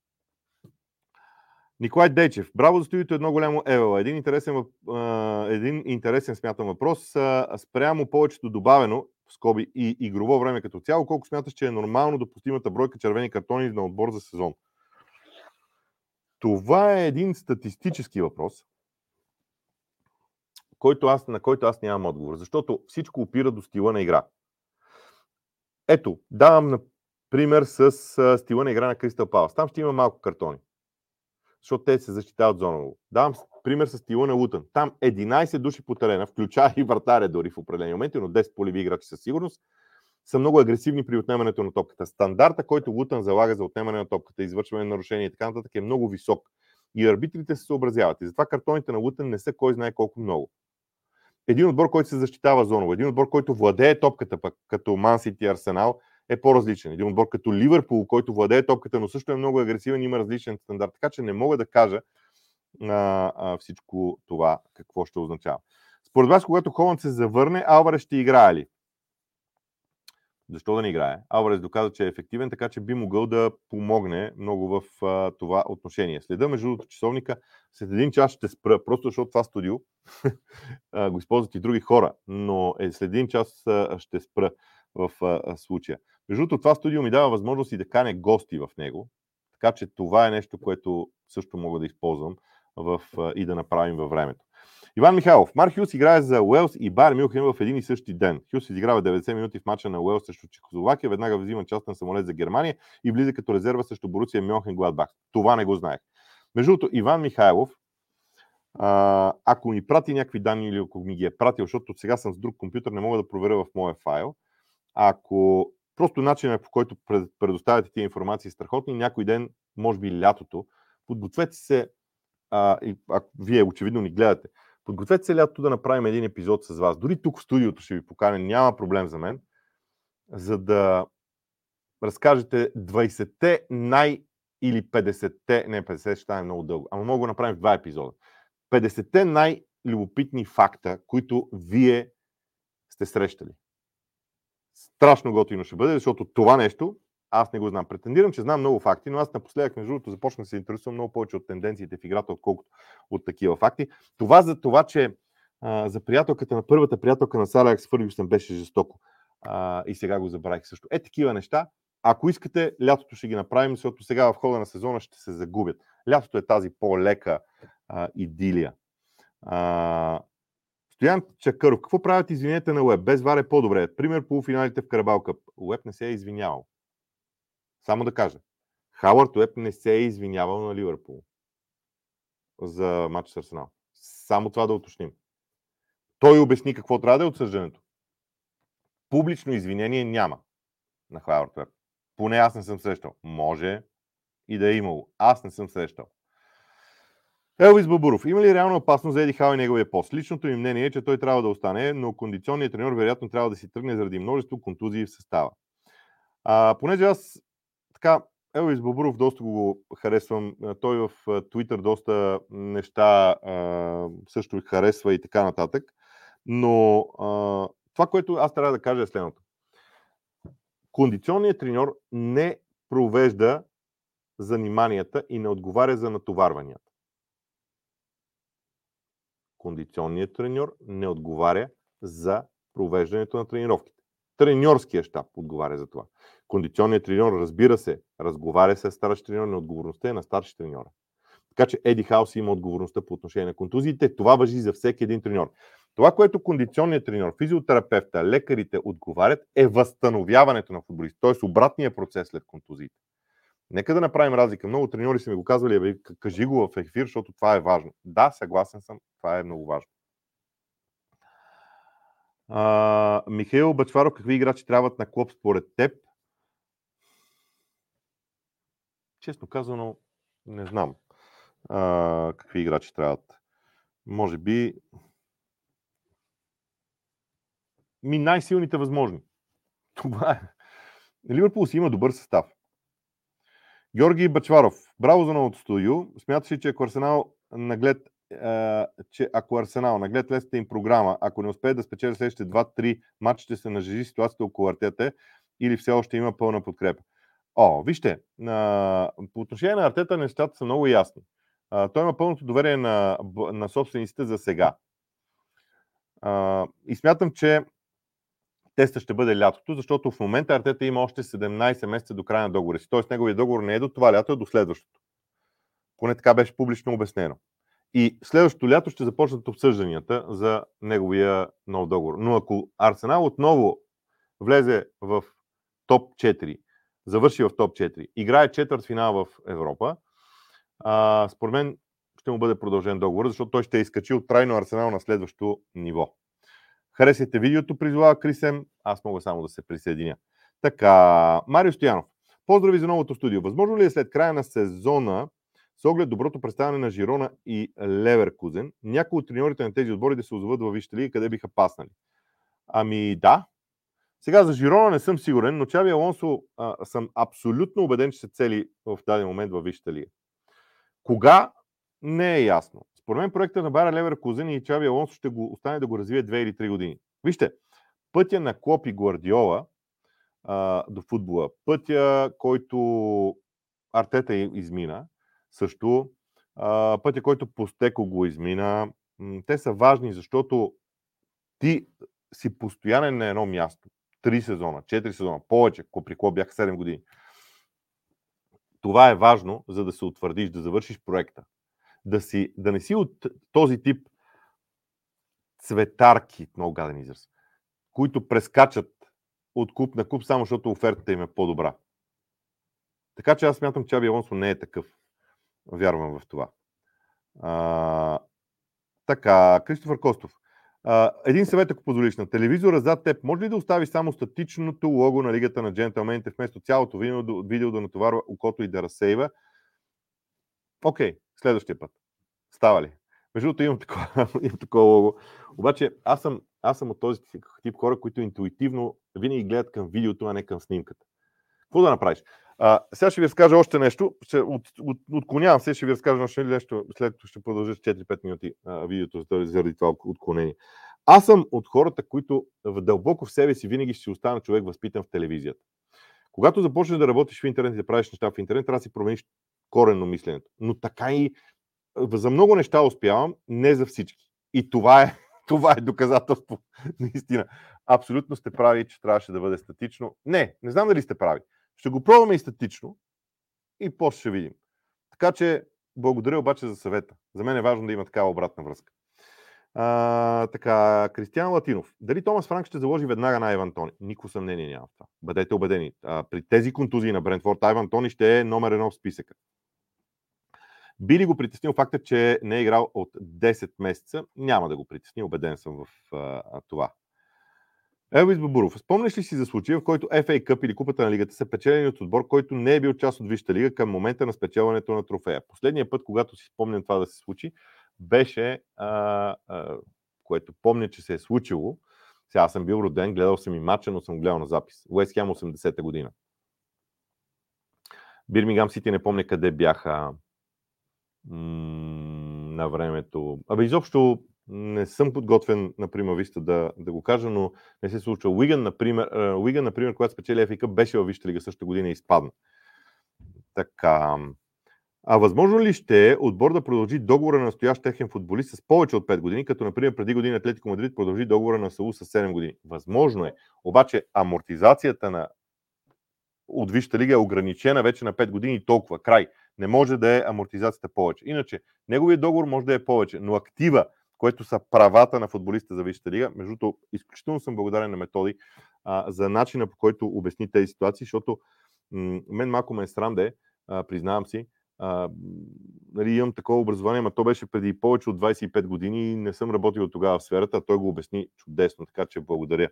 Николай Дейчев. Браво за студиото едно голямо евела. Един интересен, а, един интересен смятам въпрос. А, спрямо повечето добавено, в скоби и игрово време като цяло, колко смяташ, че е нормално допустимата бройка червени картони на отбор за сезон? Това е един статистически въпрос, който аз, на който аз нямам отговор. Защото всичко опира до стила на игра. Ето, давам на пример с стила на игра на Кристал Палас. Там ще има малко картони. Защото те се защитават зоново. Давам пример с стила на Лутън. Там 11 души по терена, включая и вратаря дори в определени моменти, но 10 полеви играчи със сигурност, са много агресивни при отнемането на топката. Стандарта, който Лутън залага за отнемане на топката, извършване на нарушения и така нататък е много висок. И арбитрите се съобразяват. И затова картоните на Лутън не са кой знае колко много един отбор, който се защитава зоново, един отбор, който владее топката, пък като Ман Сити и Арсенал, е по-различен. Един отбор като Ливърпул, който владее топката, но също е много агресивен, има различен стандарт. Така че не мога да кажа а, а, всичко това какво ще означава. Според вас, когато Холанд се завърне, Алварес ще играе ли? Защо да не играе? Алварес доказа, че е ефективен, така че би могъл да помогне много в а, това отношение. Следа между другото часовника. След един час ще спра, просто защото това студио го използват и други хора, но е, след един час а, ще спра. в а, случая. Между другото, това студио ми дава възможност и да каня гости в него, така че това е нещо, което също мога да използвам в, и да направим във времето. Иван Михайлов. Марк Хюс играе за Уелс и Бар Мюхен в един и същи ден. Хюс изиграва 90 минути в мача на Уелс срещу Чехословакия, веднага взима част на самолет за Германия и влиза като резерва срещу Боруция Мюнхен Гладбах. Това не го знаех. Между другото, Иван Михайлов, а, ако ни прати някакви данни или ако ми ги е пратил, защото сега съм с друг компютър, не мога да проверя в моя файл, ако просто начинът по който предоставяте тия информации е страхотни, някой ден, може би лятото, подгответе се, а, и, ако вие очевидно ни гледате, подгответе се лятото да направим един епизод с вас. Дори тук в студиото ще ви поканя, няма проблем за мен, за да разкажете 20-те най- или 50-те, не 50 ще стане много дълго, ама мога да направим в два епизода. 50-те най-любопитни факта, които вие сте срещали. Страшно готино ще бъде, защото това нещо аз не го знам. Претендирам, че знам много факти, но аз напоследък, между другото, започнах да се интересувам много повече от тенденциите в играта, отколкото от такива факти. Това за това, че а, за приятелката на първата приятелка на Сара Екс Фъргюсън беше жестоко. А, и сега го забравих също. Е, такива неща. Ако искате, лятото ще ги направим, защото сега в хода на сезона ще се загубят. Лятото е тази по-лека а, идилия. А, Стоян Чакъров, какво правят извинете на Уеб? Без вар по-добре. Пример полуфиналите в Карабалка. Уеб не се е извинявал. Само да кажа. Хауърд Уеб не се е извинявал на Ливърпул за матч с Арсенал. Само това да уточним. Той обясни какво трябва да е отсъждането. Публично извинение няма на Хауърд Уеб. Поне аз не съм срещал. Може и да е имало. Аз не съм срещал. Елвис Бабуров. Има ли реална опасност за Еди Хал и неговия пост? Личното ми мнение е, че той трябва да остане, но кондиционният треньор вероятно трябва да си тръгне заради множество контузии в състава. А, понеже аз така, Елвис Бабуров доста го харесвам. Той в Twitter доста неща също харесва и така нататък. Но това, което аз трябва да кажа е следното. Кондиционният треньор не провежда заниманията и не отговаря за натоварванията. Кондиционният треньор не отговаря за провеждането на тренировките. Треньорския щаб отговаря за това. Кондиционният треньор, разбира се, разговаря с старши треньор, на отговорността е на старши треньора. Така че Еди Хаус има отговорността по отношение на контузиите. Това въжи за всеки един треньор. Това, което кондиционният треньор, физиотерапевта, лекарите отговарят, е възстановяването на футболист, т.е. обратния процес след контузиите. Нека да направим разлика. Много треньори са ми го казвали, кажи го в ефир, защото това е важно. Да, съгласен съм, това е много важно. А, Михаил Бачваров, какви играчи трябват на клуб според теб? Честно казано, не знам а, какви играчи трябват. Може би ми най-силните възможни. Това е. Ливърпул си има добър състав. Георги Бачваров. Браво за новото студио. Смяташ ли, че ако Арсенал наглед че ако Арсенал наглед лесната им програма, ако не успее да спечели следващите 2-3 матча, ще се нажежи ситуацията около Артета или все още има пълна подкрепа. О, вижте, по отношение на Артета нещата са много ясни. Той има пълното доверие на, на собствениците за сега. И смятам, че теста ще бъде лятото, защото в момента Артета има още 17 месеца до края на договора си. Тоест неговият договор не е до това лято, а до следващото. Поне така беше публично обяснено. И следващото лято ще започнат обсъжданията за неговия нов договор. Но ако Арсенал отново влезе в топ 4, завърши в топ 4, играе четвърт финал в Европа, а, според мен ще му бъде продължен договор, защото той ще е изкачил трайно Арсенал на следващото ниво. Харесайте видеото, призова Крисем. Аз мога само да се присъединя. Така, Марио Стоянов. Поздрави за новото студио. Възможно ли е след края на сезона, с оглед доброто представяне на Жирона и Леверкузен, някои от треньорите на тези отбори да се озоват във Висшата лига, къде биха паснали? Ами да. Сега за Жирона не съм сигурен, но Чави Алонсо а, съм абсолютно убеден, че се цели в даден момент във Висшата лига. Кога? Не е ясно. Според мен проекта на Бара Левер Кузен и Чави Алонсо ще го остане да го развие 2 или 3 години. Вижте, пътя на Клоп и Гвардиола а, до футбола, пътя, който Артета измина, също а, пътя, който Постеко го измина, те са важни, защото ти си постоянен на едно място. 3 сезона, 4 сезона, повече, при какво бях 7 години. Това е важно, за да се утвърдиш, да завършиш проекта. Да, си, да не си от този тип цветарки, много гаден израз, които прескачат от куп на куп, само защото офертата им е по-добра. Така че аз смятам, че Аби не е такъв. Вярвам в това. А, така, Кристофър Костов. А, един съвет, ако позволиш на телевизора зад теб, може ли да оставиш само статичното лого на Лигата на джентълмените, вместо цялото видео, видео да натоварва окото и да разсейва? Окей, следващия път. Става ли? Между другото имам такова, имам такова лого. Обаче аз съм, аз съм от този тип хора, които интуитивно винаги гледат към видеото, а не към снимката. Какво да направиш? А, сега ще ви разкажа още нещо. Ще от, от, отклонявам се, ще ви разкажа още нещо, след като ще продължа 4-5 минути а, видеото заради това отклонение. Аз съм от хората, които в дълбоко в себе си винаги ще остана човек възпитан в телевизията. Когато започнеш да работиш в интернет и да правиш неща в интернет, трябва да си промениш коренно мисленето. Но така и за много неща успявам, не за всички. И това е, това е доказателство. Наистина. Абсолютно сте прави, че трябваше да бъде статично. Не, не знам дали сте прави. Ще го пробваме и статично и после ще видим. Така че, благодаря обаче за съвета. За мен е важно да има такава обратна връзка. А, така, Кристиан Латинов. Дали Томас Франк ще заложи веднага на Айван Тони? Нико съмнение няма в това. Бъдете убедени. А, при тези контузии на Брентфорд, Айван Тони ще е номер едно в списъка. Би ли го притеснил факта, че не е играл от 10 месеца? Няма да го притесни, убеден съм в а, това. Елвис Бабуров, спомняш ли си за случая, в който FA Cup или Купата на лигата са печелени от отбор, който не е бил част от Висшата лига към момента на спечелването на трофея? Последният път, когато си спомням това да се случи, беше, а, а, което помня, че се е случило. Сега съм бил роден, гледал съм и матча, но съм гледал на запис. Уест Хем 80-та година. Бирмингам Сити не помня къде бяха м- на времето. Абе, изобщо не съм подготвен, например, Виста да, да го кажа, но не се случва. Уиган, например, Уиган, например когато спечели ефика, беше във Висшата лига същата година и изпадна. Така. А възможно ли ще е отбор да продължи договора на настоящ техен футболист с повече от 5 години, като например преди година Атлетико Мадрид продължи договора на Саул с 7 години? Възможно е. Обаче амортизацията на от Висшата лига е ограничена вече на 5 години и толкова. Край. Не може да е амортизацията повече. Иначе, неговият договор може да е повече, но актива което са правата на футболиста за Висшата лига. Между другото, изключително съм благодарен на Методи а, за начина по който обясни тези ситуации, защото м- мен малко ме е срам да е, а, признавам си. А, нали, имам такова образование, но то беше преди повече от 25 години и не съм работил тогава в сферата, а той го обясни чудесно, така че благодаря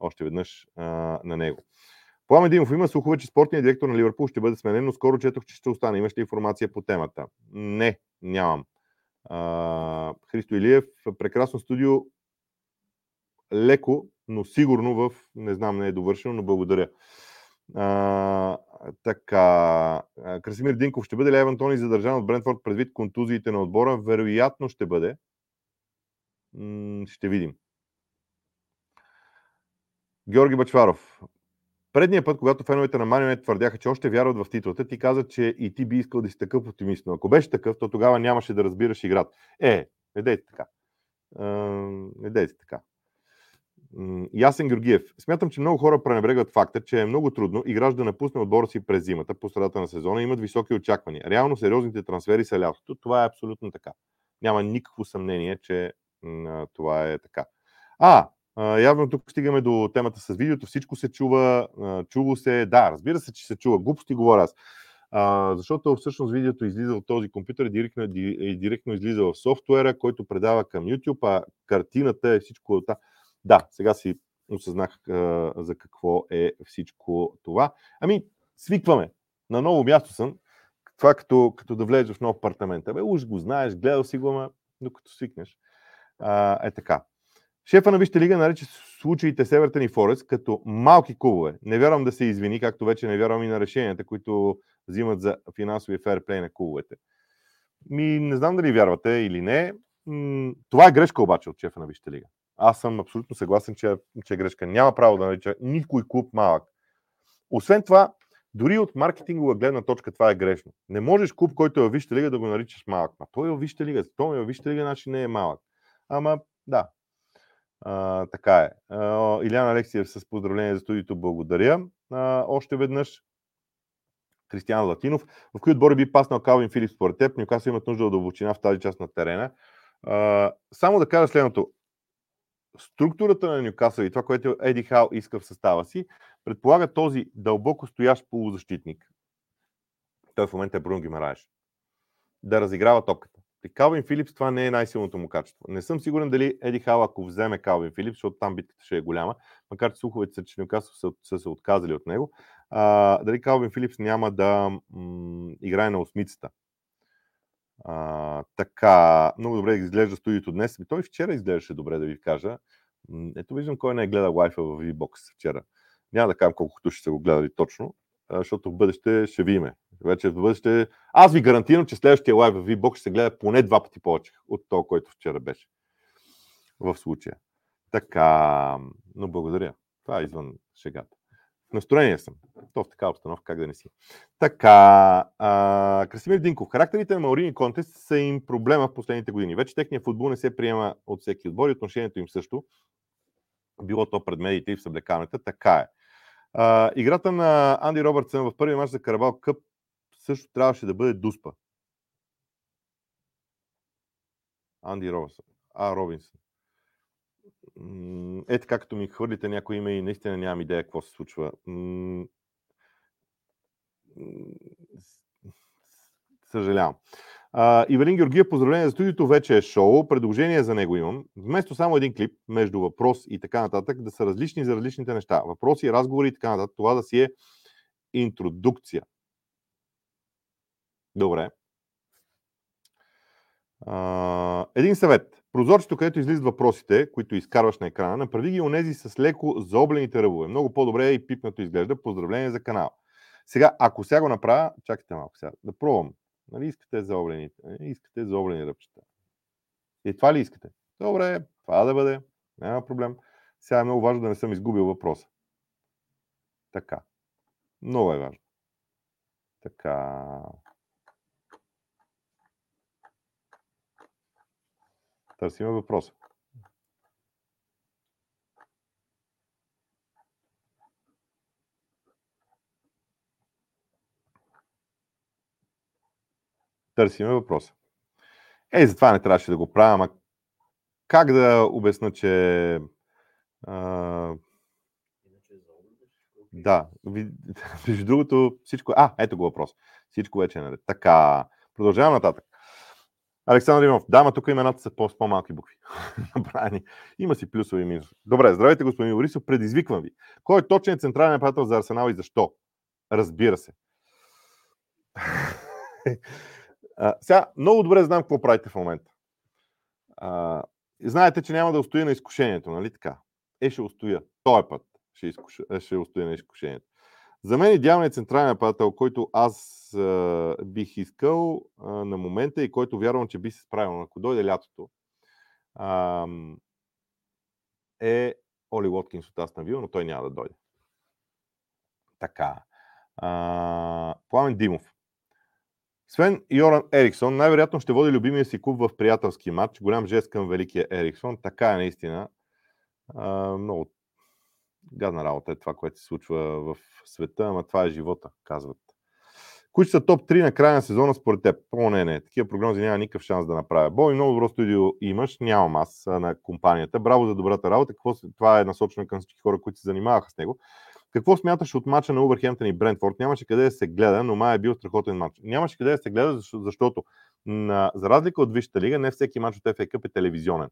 още веднъж а, на него. Пламен Димов, има слухове, че спортният директор на Ливърпул ще бъде сменен, но скоро четох, че ще остане. Имаш ли информация по темата? Не, нямам. Христо Илиев, прекрасно студио, леко, но сигурно в, не знам, не е довършено, но благодаря. А, така, Красимир Динков, ще бъде ли Еван Тони задържан от Брентфорд предвид контузиите на отбора? Вероятно ще бъде. М- ще видим. Георги Бачваров. Предния път, когато феновете на Манионет твърдяха, че още вярват в титлата, ти каза, че и ти би искал да си такъв оптимист. Но ако беше такъв, то тогава нямаше да разбираш играта. Е, не дейте така. не дейте така. Ясен Георгиев. Смятам, че много хора пренебрегват факта, че е много трудно играч да напусне отбора си през зимата, по средата на сезона, имат високи очаквания. Реално сериозните трансфери са лятото. Това е абсолютно така. Няма никакво съмнение, че това е така. А, явно тук стигаме до темата с видеото. Всичко се чува, чуло се. Да, разбира се, че се чува. Глупости говоря аз. Защото всъщност видеото излиза от този компютър и директно, и директно излиза в софтуера, който предава към YouTube, а картината е всичко от Да, сега си осъзнах за какво е всичко това. Ами, свикваме. На ново място съм. Това като, като да влезеш в нов апартамент. Абе, уж го знаеш, гледал си го, ама докато свикнеш. А, е така. Шефа на Висшата лига нарича случаите Севертен и Форест като малки клубове. Не вярвам да се извини, както вече не вярвам и на решенията, които взимат за финансови ферплей на клубовете. Ми, не знам дали вярвате или не. Това е грешка обаче от шефа на Висшата лига. Аз съм абсолютно съгласен, че, че е грешка. Няма право да нарича никой клуб малък. Освен това, дори от маркетингова гледна точка това е грешно. Не можеш клуб, който е във Висшата лига, да го наричаш малък. А той е във Висшата лига. Той е във Висшата лига, значи не е малък. Ама, да, А, така е. А, Иляна Алексиев с поздравление за студиото, благодаря. А, още веднъж. Кристиан Латинов. В кои отбори би паснал Калвин Филип според теб? Нюкасъл имат нужда от дълбочина в тази част на терена. А, само да кажа следното. Структурата на Нюкасъл и това, което Еди Хал иска в състава си, предполага този дълбоко стоящ полузащитник. Той в момента е Брун Гимараеш. Да разиграва топката. При Калвин Филипс това не е най-силното му качество. Не съм сигурен дали Еди Хал, ако вземе Калвин Филипс, защото там битката ще е голяма, макар че слуховете са, че Нюкасъл са, са се отказали от него, а, дали Калвин Филипс няма да м- играе на осмицата. А, така, много добре изглежда студиото днес. Той вчера изглеждаше добре, да ви кажа. Ето виждам кой не е гледал лайфа в V-Box вчера. Няма да кажам колко души са го гледали точно, защото в бъдеще ще видиме. Вече в бъдеще... Аз ви гарантирам, че следващия лайв в V-Box ще се гледа поне два пъти повече от това, който вчера беше. В случая. Така, но благодаря. Това е извън шегата. Настроение съм. То в такава обстановка, как да не си. Така, а, Красимир Динков. Характерите на Маурини Контест са им проблема в последните години. Вече техният футбол не се приема от всеки отбор и отношението им също. Било то пред медиите и в съблекаването. Така е. А, играта на Анди Робъртсън в първи мач за Карабал Къп също трябваше да бъде дуспа. Анди Робъртсън. А, Робинсън. Е така, като ми хвърлите някой име и наистина нямам идея какво се случва. Съжалявам. Uh, Ивелин Георгиев, поздравление за студиото, вече е шоу. Предложение за него имам. Вместо само един клип между въпрос и така нататък, да са различни за различните неща. Въпроси, разговори и така нататък. Това да си е интродукция. Добре. Uh, един съвет. Прозорчето, където излизат въпросите, които изкарваш на екрана, направи ги онези с леко заоблените ръбове. Много по-добре и пипнато изглежда. Поздравление за канала. Сега, ако сега го направя, чакайте малко сега, да пробвам. Нали искате заоблени, нали искате заоблени ръбчета. И това ли искате? Добре, това да бъде. Няма проблем. Сега е много важно да не съм изгубил въпроса. Така. Много е важно. Така. Търсим въпроса. Търсиме въпроса. Ей, затова не трябваше да го правя, ама как да обясна, че... А... Да, между другото, всичко... А, ето го въпрос. Всичко вече е наред. Така, продължавам нататък. Александър Иванов. Да, тук имената са по-малки букви. Направени. Има си плюсови и минуси. Добре, здравейте, господин Борисов. Предизвиквам ви. Кой е точният централен нападател за Арсенал и защо? Разбира се. а, сега, много добре знам какво правите в момента. А, знаете, че няма да устоя на изкушението, нали така? Е, ще устоя. Той път ще, изкуш... ще устоя на изкушението. За мен идеалният централен нападател, който аз а, бих искал а, на момента и който вярвам, че би се справил, ако дойде лятото, а, е Оли Уоткинс от Астан но той няма да дойде. Така. А, Пламен Димов. Свен Йоран Ериксон най-вероятно ще води любимия си клуб в приятелски матч. Голям жест към великия Ериксон. Така е наистина. А, много гадна работа е това, което се случва в света, ама това е живота, казват. Кои са топ 3 на края на сезона според теб? О, не, не. Такива прогнози няма никакъв шанс да направя. Бой, много добро студио имаш. Нямам аз на компанията. Браво за добрата работа. Какво, това е насочено към всички хора, които се занимаваха с него. Какво смяташ от мача на Убърхемптън и Брентфорд? Нямаше къде да се гледа, но май е бил страхотен матч. Нямаше къде да се гледа, защото на, за разлика от Висшата лига, не всеки матч от FA Cup е телевизионен.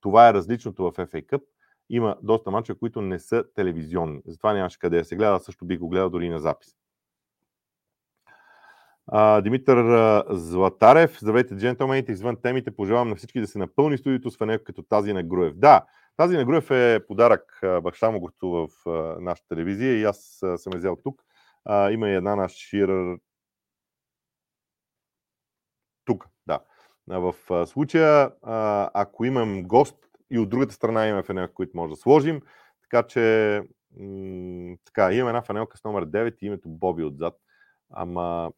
Това е различното в FA Cup има доста мачове, които не са телевизионни. Затова нямаше къде да се гледа, също би го гледал дори на запис. А, Димитър Златарев, здравейте, джентълмените, извън темите, пожелавам на всички да се напълни студиото с фанелка като тази на Груев. Да, тази на Груев е подарък, баща му в нашата телевизия и аз съм взел тук. А, има и една на Шир... Тук, да. В случая, ако имам гост, и от другата страна имаме фанелки, които може да сложим. Така че м- така, имаме една фанелка с номер 9 и името Боби отзад. Ама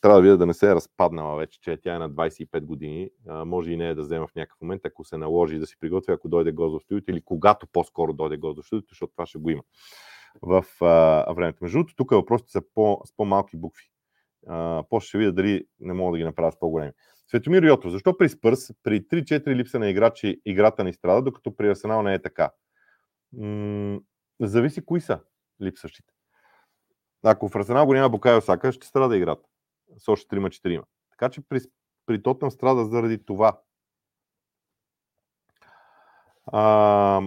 трябва да видя да не се е разпаднала вече, че тя е на 25 години. А, може и не е да взема в някакъв момент, ако се наложи да си приготвя, ако дойде гост в студиото или когато по-скоро дойде гост в студиото, защото това ще го има в а, времето. Между другото, тук въпросите са по, с по-малки букви. А, после ще видя дали не мога да ги направя с по-големи. Светомир Йотов, защо при Спърс при 3-4 липса на играчи играта ни страда, докато при Арсенал не е така? М- зависи кои са липсващите. Ако в Арсенал го няма Букайо Сака, ще страда играта. С още 3-4. Така че при, при Тотнам страда заради това. А,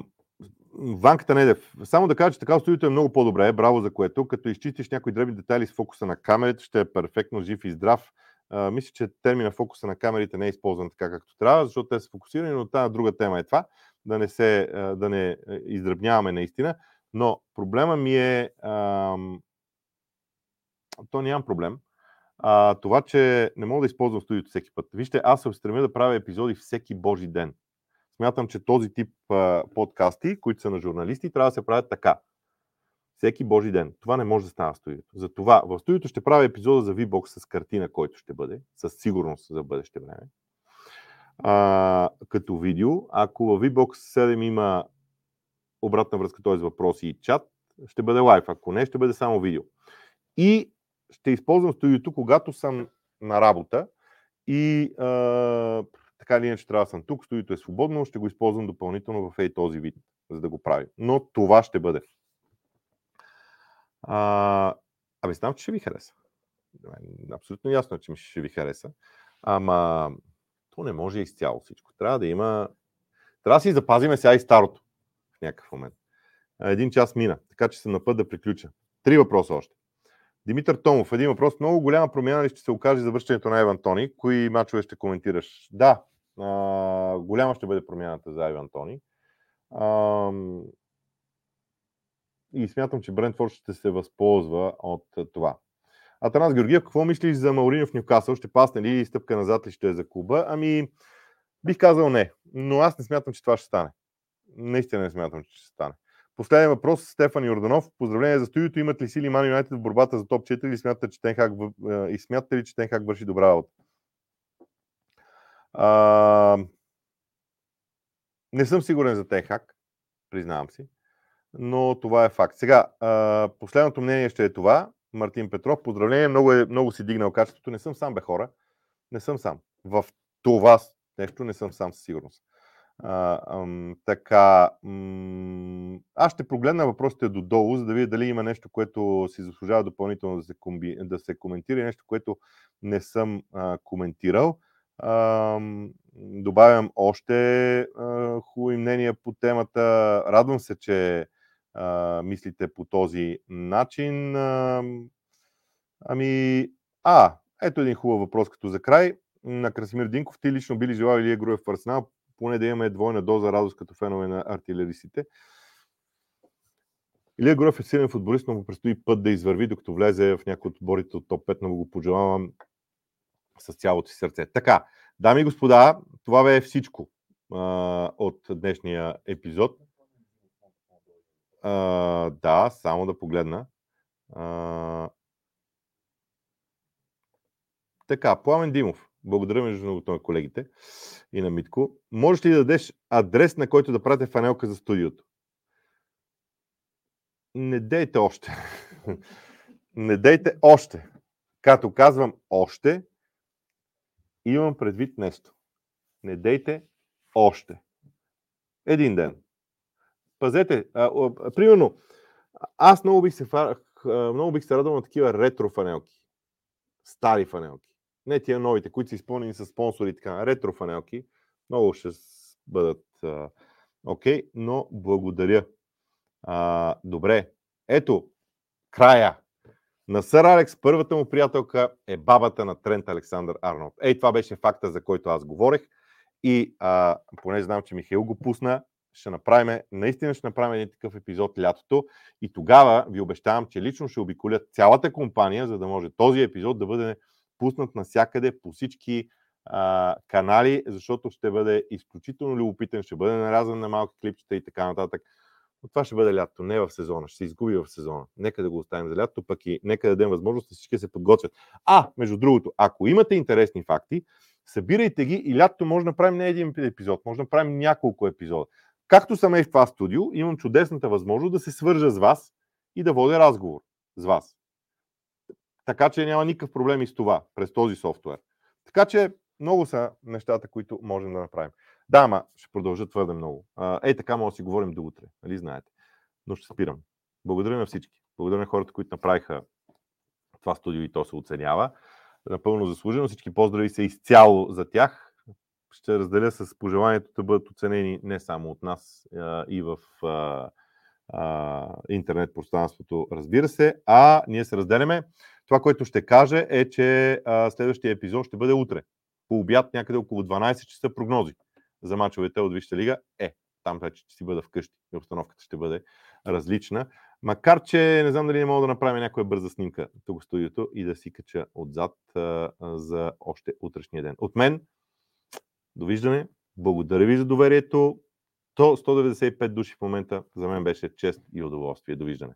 Ванката Недев. Само да кажа, че така студиото е много по-добре. Браво за което. Като изчистиш някои дребни детайли с фокуса на камерите, ще е перфектно жив и здрав. А, мисля, че термина фокуса на камерите не е използван така както трябва, защото те са фокусирани, но тази друга тема е това. Да не, се, да не издръбняваме наистина. Но проблема ми е. Ам, то нямам проблем. А, това, че не мога да използвам студиото всеки път. Вижте, аз се стремя да правя епизоди всеки божи ден. Смятам, че този тип а, подкасти, които са на журналисти, трябва да се правят така. Всеки божи ден. Това не може да стане в студиото. Затова в студиото ще правя епизода за VBOX с картина, който ще бъде, със сигурност за бъдеще време. А, като видео. Ако в VBOX 7 има обратна връзка, т.е. въпроси и чат, ще бъде лайв. Ако не, ще бъде само видео. И ще използвам студиото, когато съм на работа и а, така или иначе трябва да съм тук, студиото е свободно, ще го използвам допълнително в този вид, за да го правим. Но това ще бъде. А, абе, знам, че ще ви хареса. Абсолютно ясно е, че ми ще ви хареса. Ама то не може изцяло всичко. Трябва да има... Трябва да си запазиме сега и старото в някакъв момент. Един час мина, така че съм на път да приключа. Три въпроса още. Димитър Томов, един въпрос. Много голяма промяна ли ще се окаже за връщането на Еван Тони? Кои мачове ще коментираш? Да, а, голяма ще бъде промяната за Еван Тони. А, и смятам, че Брентфорд ще се възползва от това. Атанас Георгиев, какво мислиш за Мауриньо в Нюкасъл? Ще пасне ли стъпка назад ли ще е за клуба? Ами, бих казал не. Но аз не смятам, че това ще стане. Наистина не смятам, че ще стане. Последен въпрос, Стефан Йорданов. Поздравление за студиото. Имат ли сили Ман Юнайтед в борбата за топ 4 или смятате, че Тенхак, и смятате ли, че Тенхак върши добра работа? А, не съм сигурен за Тенхак, признавам си, но това е факт. Сега, последното мнение ще е това. Мартин Петров, поздравление, много, е, много си дигнал качеството. Не съм сам, бе хора. Не съм сам. В това нещо не съм сам със сигурност. А, ам, така, аз ще прогледна въпросите додолу, за да видя дали има нещо, което си заслужава допълнително да се, комби, да се коментира, нещо, което не съм а, коментирал. А, добавям още а, хубави мнения по темата. Радвам се, че мислите по този начин. Ами, а, ето един хубав въпрос като за край. На Красимир Динков, ти лично би ли желал Илия Груев в Арсенал? поне да имаме двойна доза радост като фенове на артилеристите. Илия Горов е силен футболист, но му предстои път да извърви, докато влезе в някои от отборите от топ 5, но го пожелавам с цялото си сърце. Така, дами и господа, това бе всичко а, от днешния епизод. Да, само да погледна. А, така, Пламен Димов. Благодаря между другото на колегите и на Митко. Можеш ли да дадеш адрес, на който да пратя фанелка за студиото? Не дейте още. Не дейте още. Като казвам още, имам предвид нещо. Не дейте още. Един ден. Пазете. А, а, примерно, аз много бих, се, много бих се радвал на такива ретро фанелки. Стари фанелки. Не тия новите, които са изпълнени с спонсори, така, ретро фанелки. Много ще бъдат окей, okay, но благодаря. А, добре, ето, края. На Сър Алекс първата му приятелка е бабата на Трент Александър Арнолд. Ей, това беше факта, за който аз говорех. И а, понеже знам, че Михаил го пусна, ще направим, наистина ще направим един такъв епизод лятото и тогава ви обещавам, че лично ще обиколя цялата компания, за да може този епизод да бъде пуснат навсякъде по всички а, канали, защото ще бъде изключително любопитен, ще бъде нарязан на малки клипчета и така нататък. Но това ще бъде лято, не в сезона. Ще се изгуби в сезона. Нека да го оставим за лято, пък и нека да дадем възможност всички да се подготвят. А, между другото, ако имате интересни факти, събирайте ги и лятото може да направим не един епизод, може да направим няколко епизода. Както съм и в това студио, имам чудесната възможност да се свържа с вас и да водя разговор с вас. Така че няма никакъв проблем и с това, през този софтуер. Така че много са нещата, които можем да направим. Да, ама ще продължа твърде много. Ей, така може да си говорим до утре, нали знаете. Но ще спирам. Благодаря на всички. Благодаря на хората, които направиха това студио и то се оценява. Напълно заслужено. Всички поздрави са изцяло за тях. Ще разделя с пожеланието да бъдат оценени не само от нас а, и в а, а, интернет пространството, разбира се, а ние се разделяме. Това, което ще кажа е, че а, следващия епизод ще бъде утре. По обяд някъде около 12 часа прогнози за мачовете от Висшата лига. Е, там вече ще си бъда вкъщи и обстановката ще бъде различна. Макар, че не знам дали не мога да направя някоя бърза снимка тук в студиото и да си кача отзад а, за още утрешния ден. От мен, довиждане. Благодаря ви за доверието. То 195 души в момента за мен беше чест и удоволствие. Довиждане.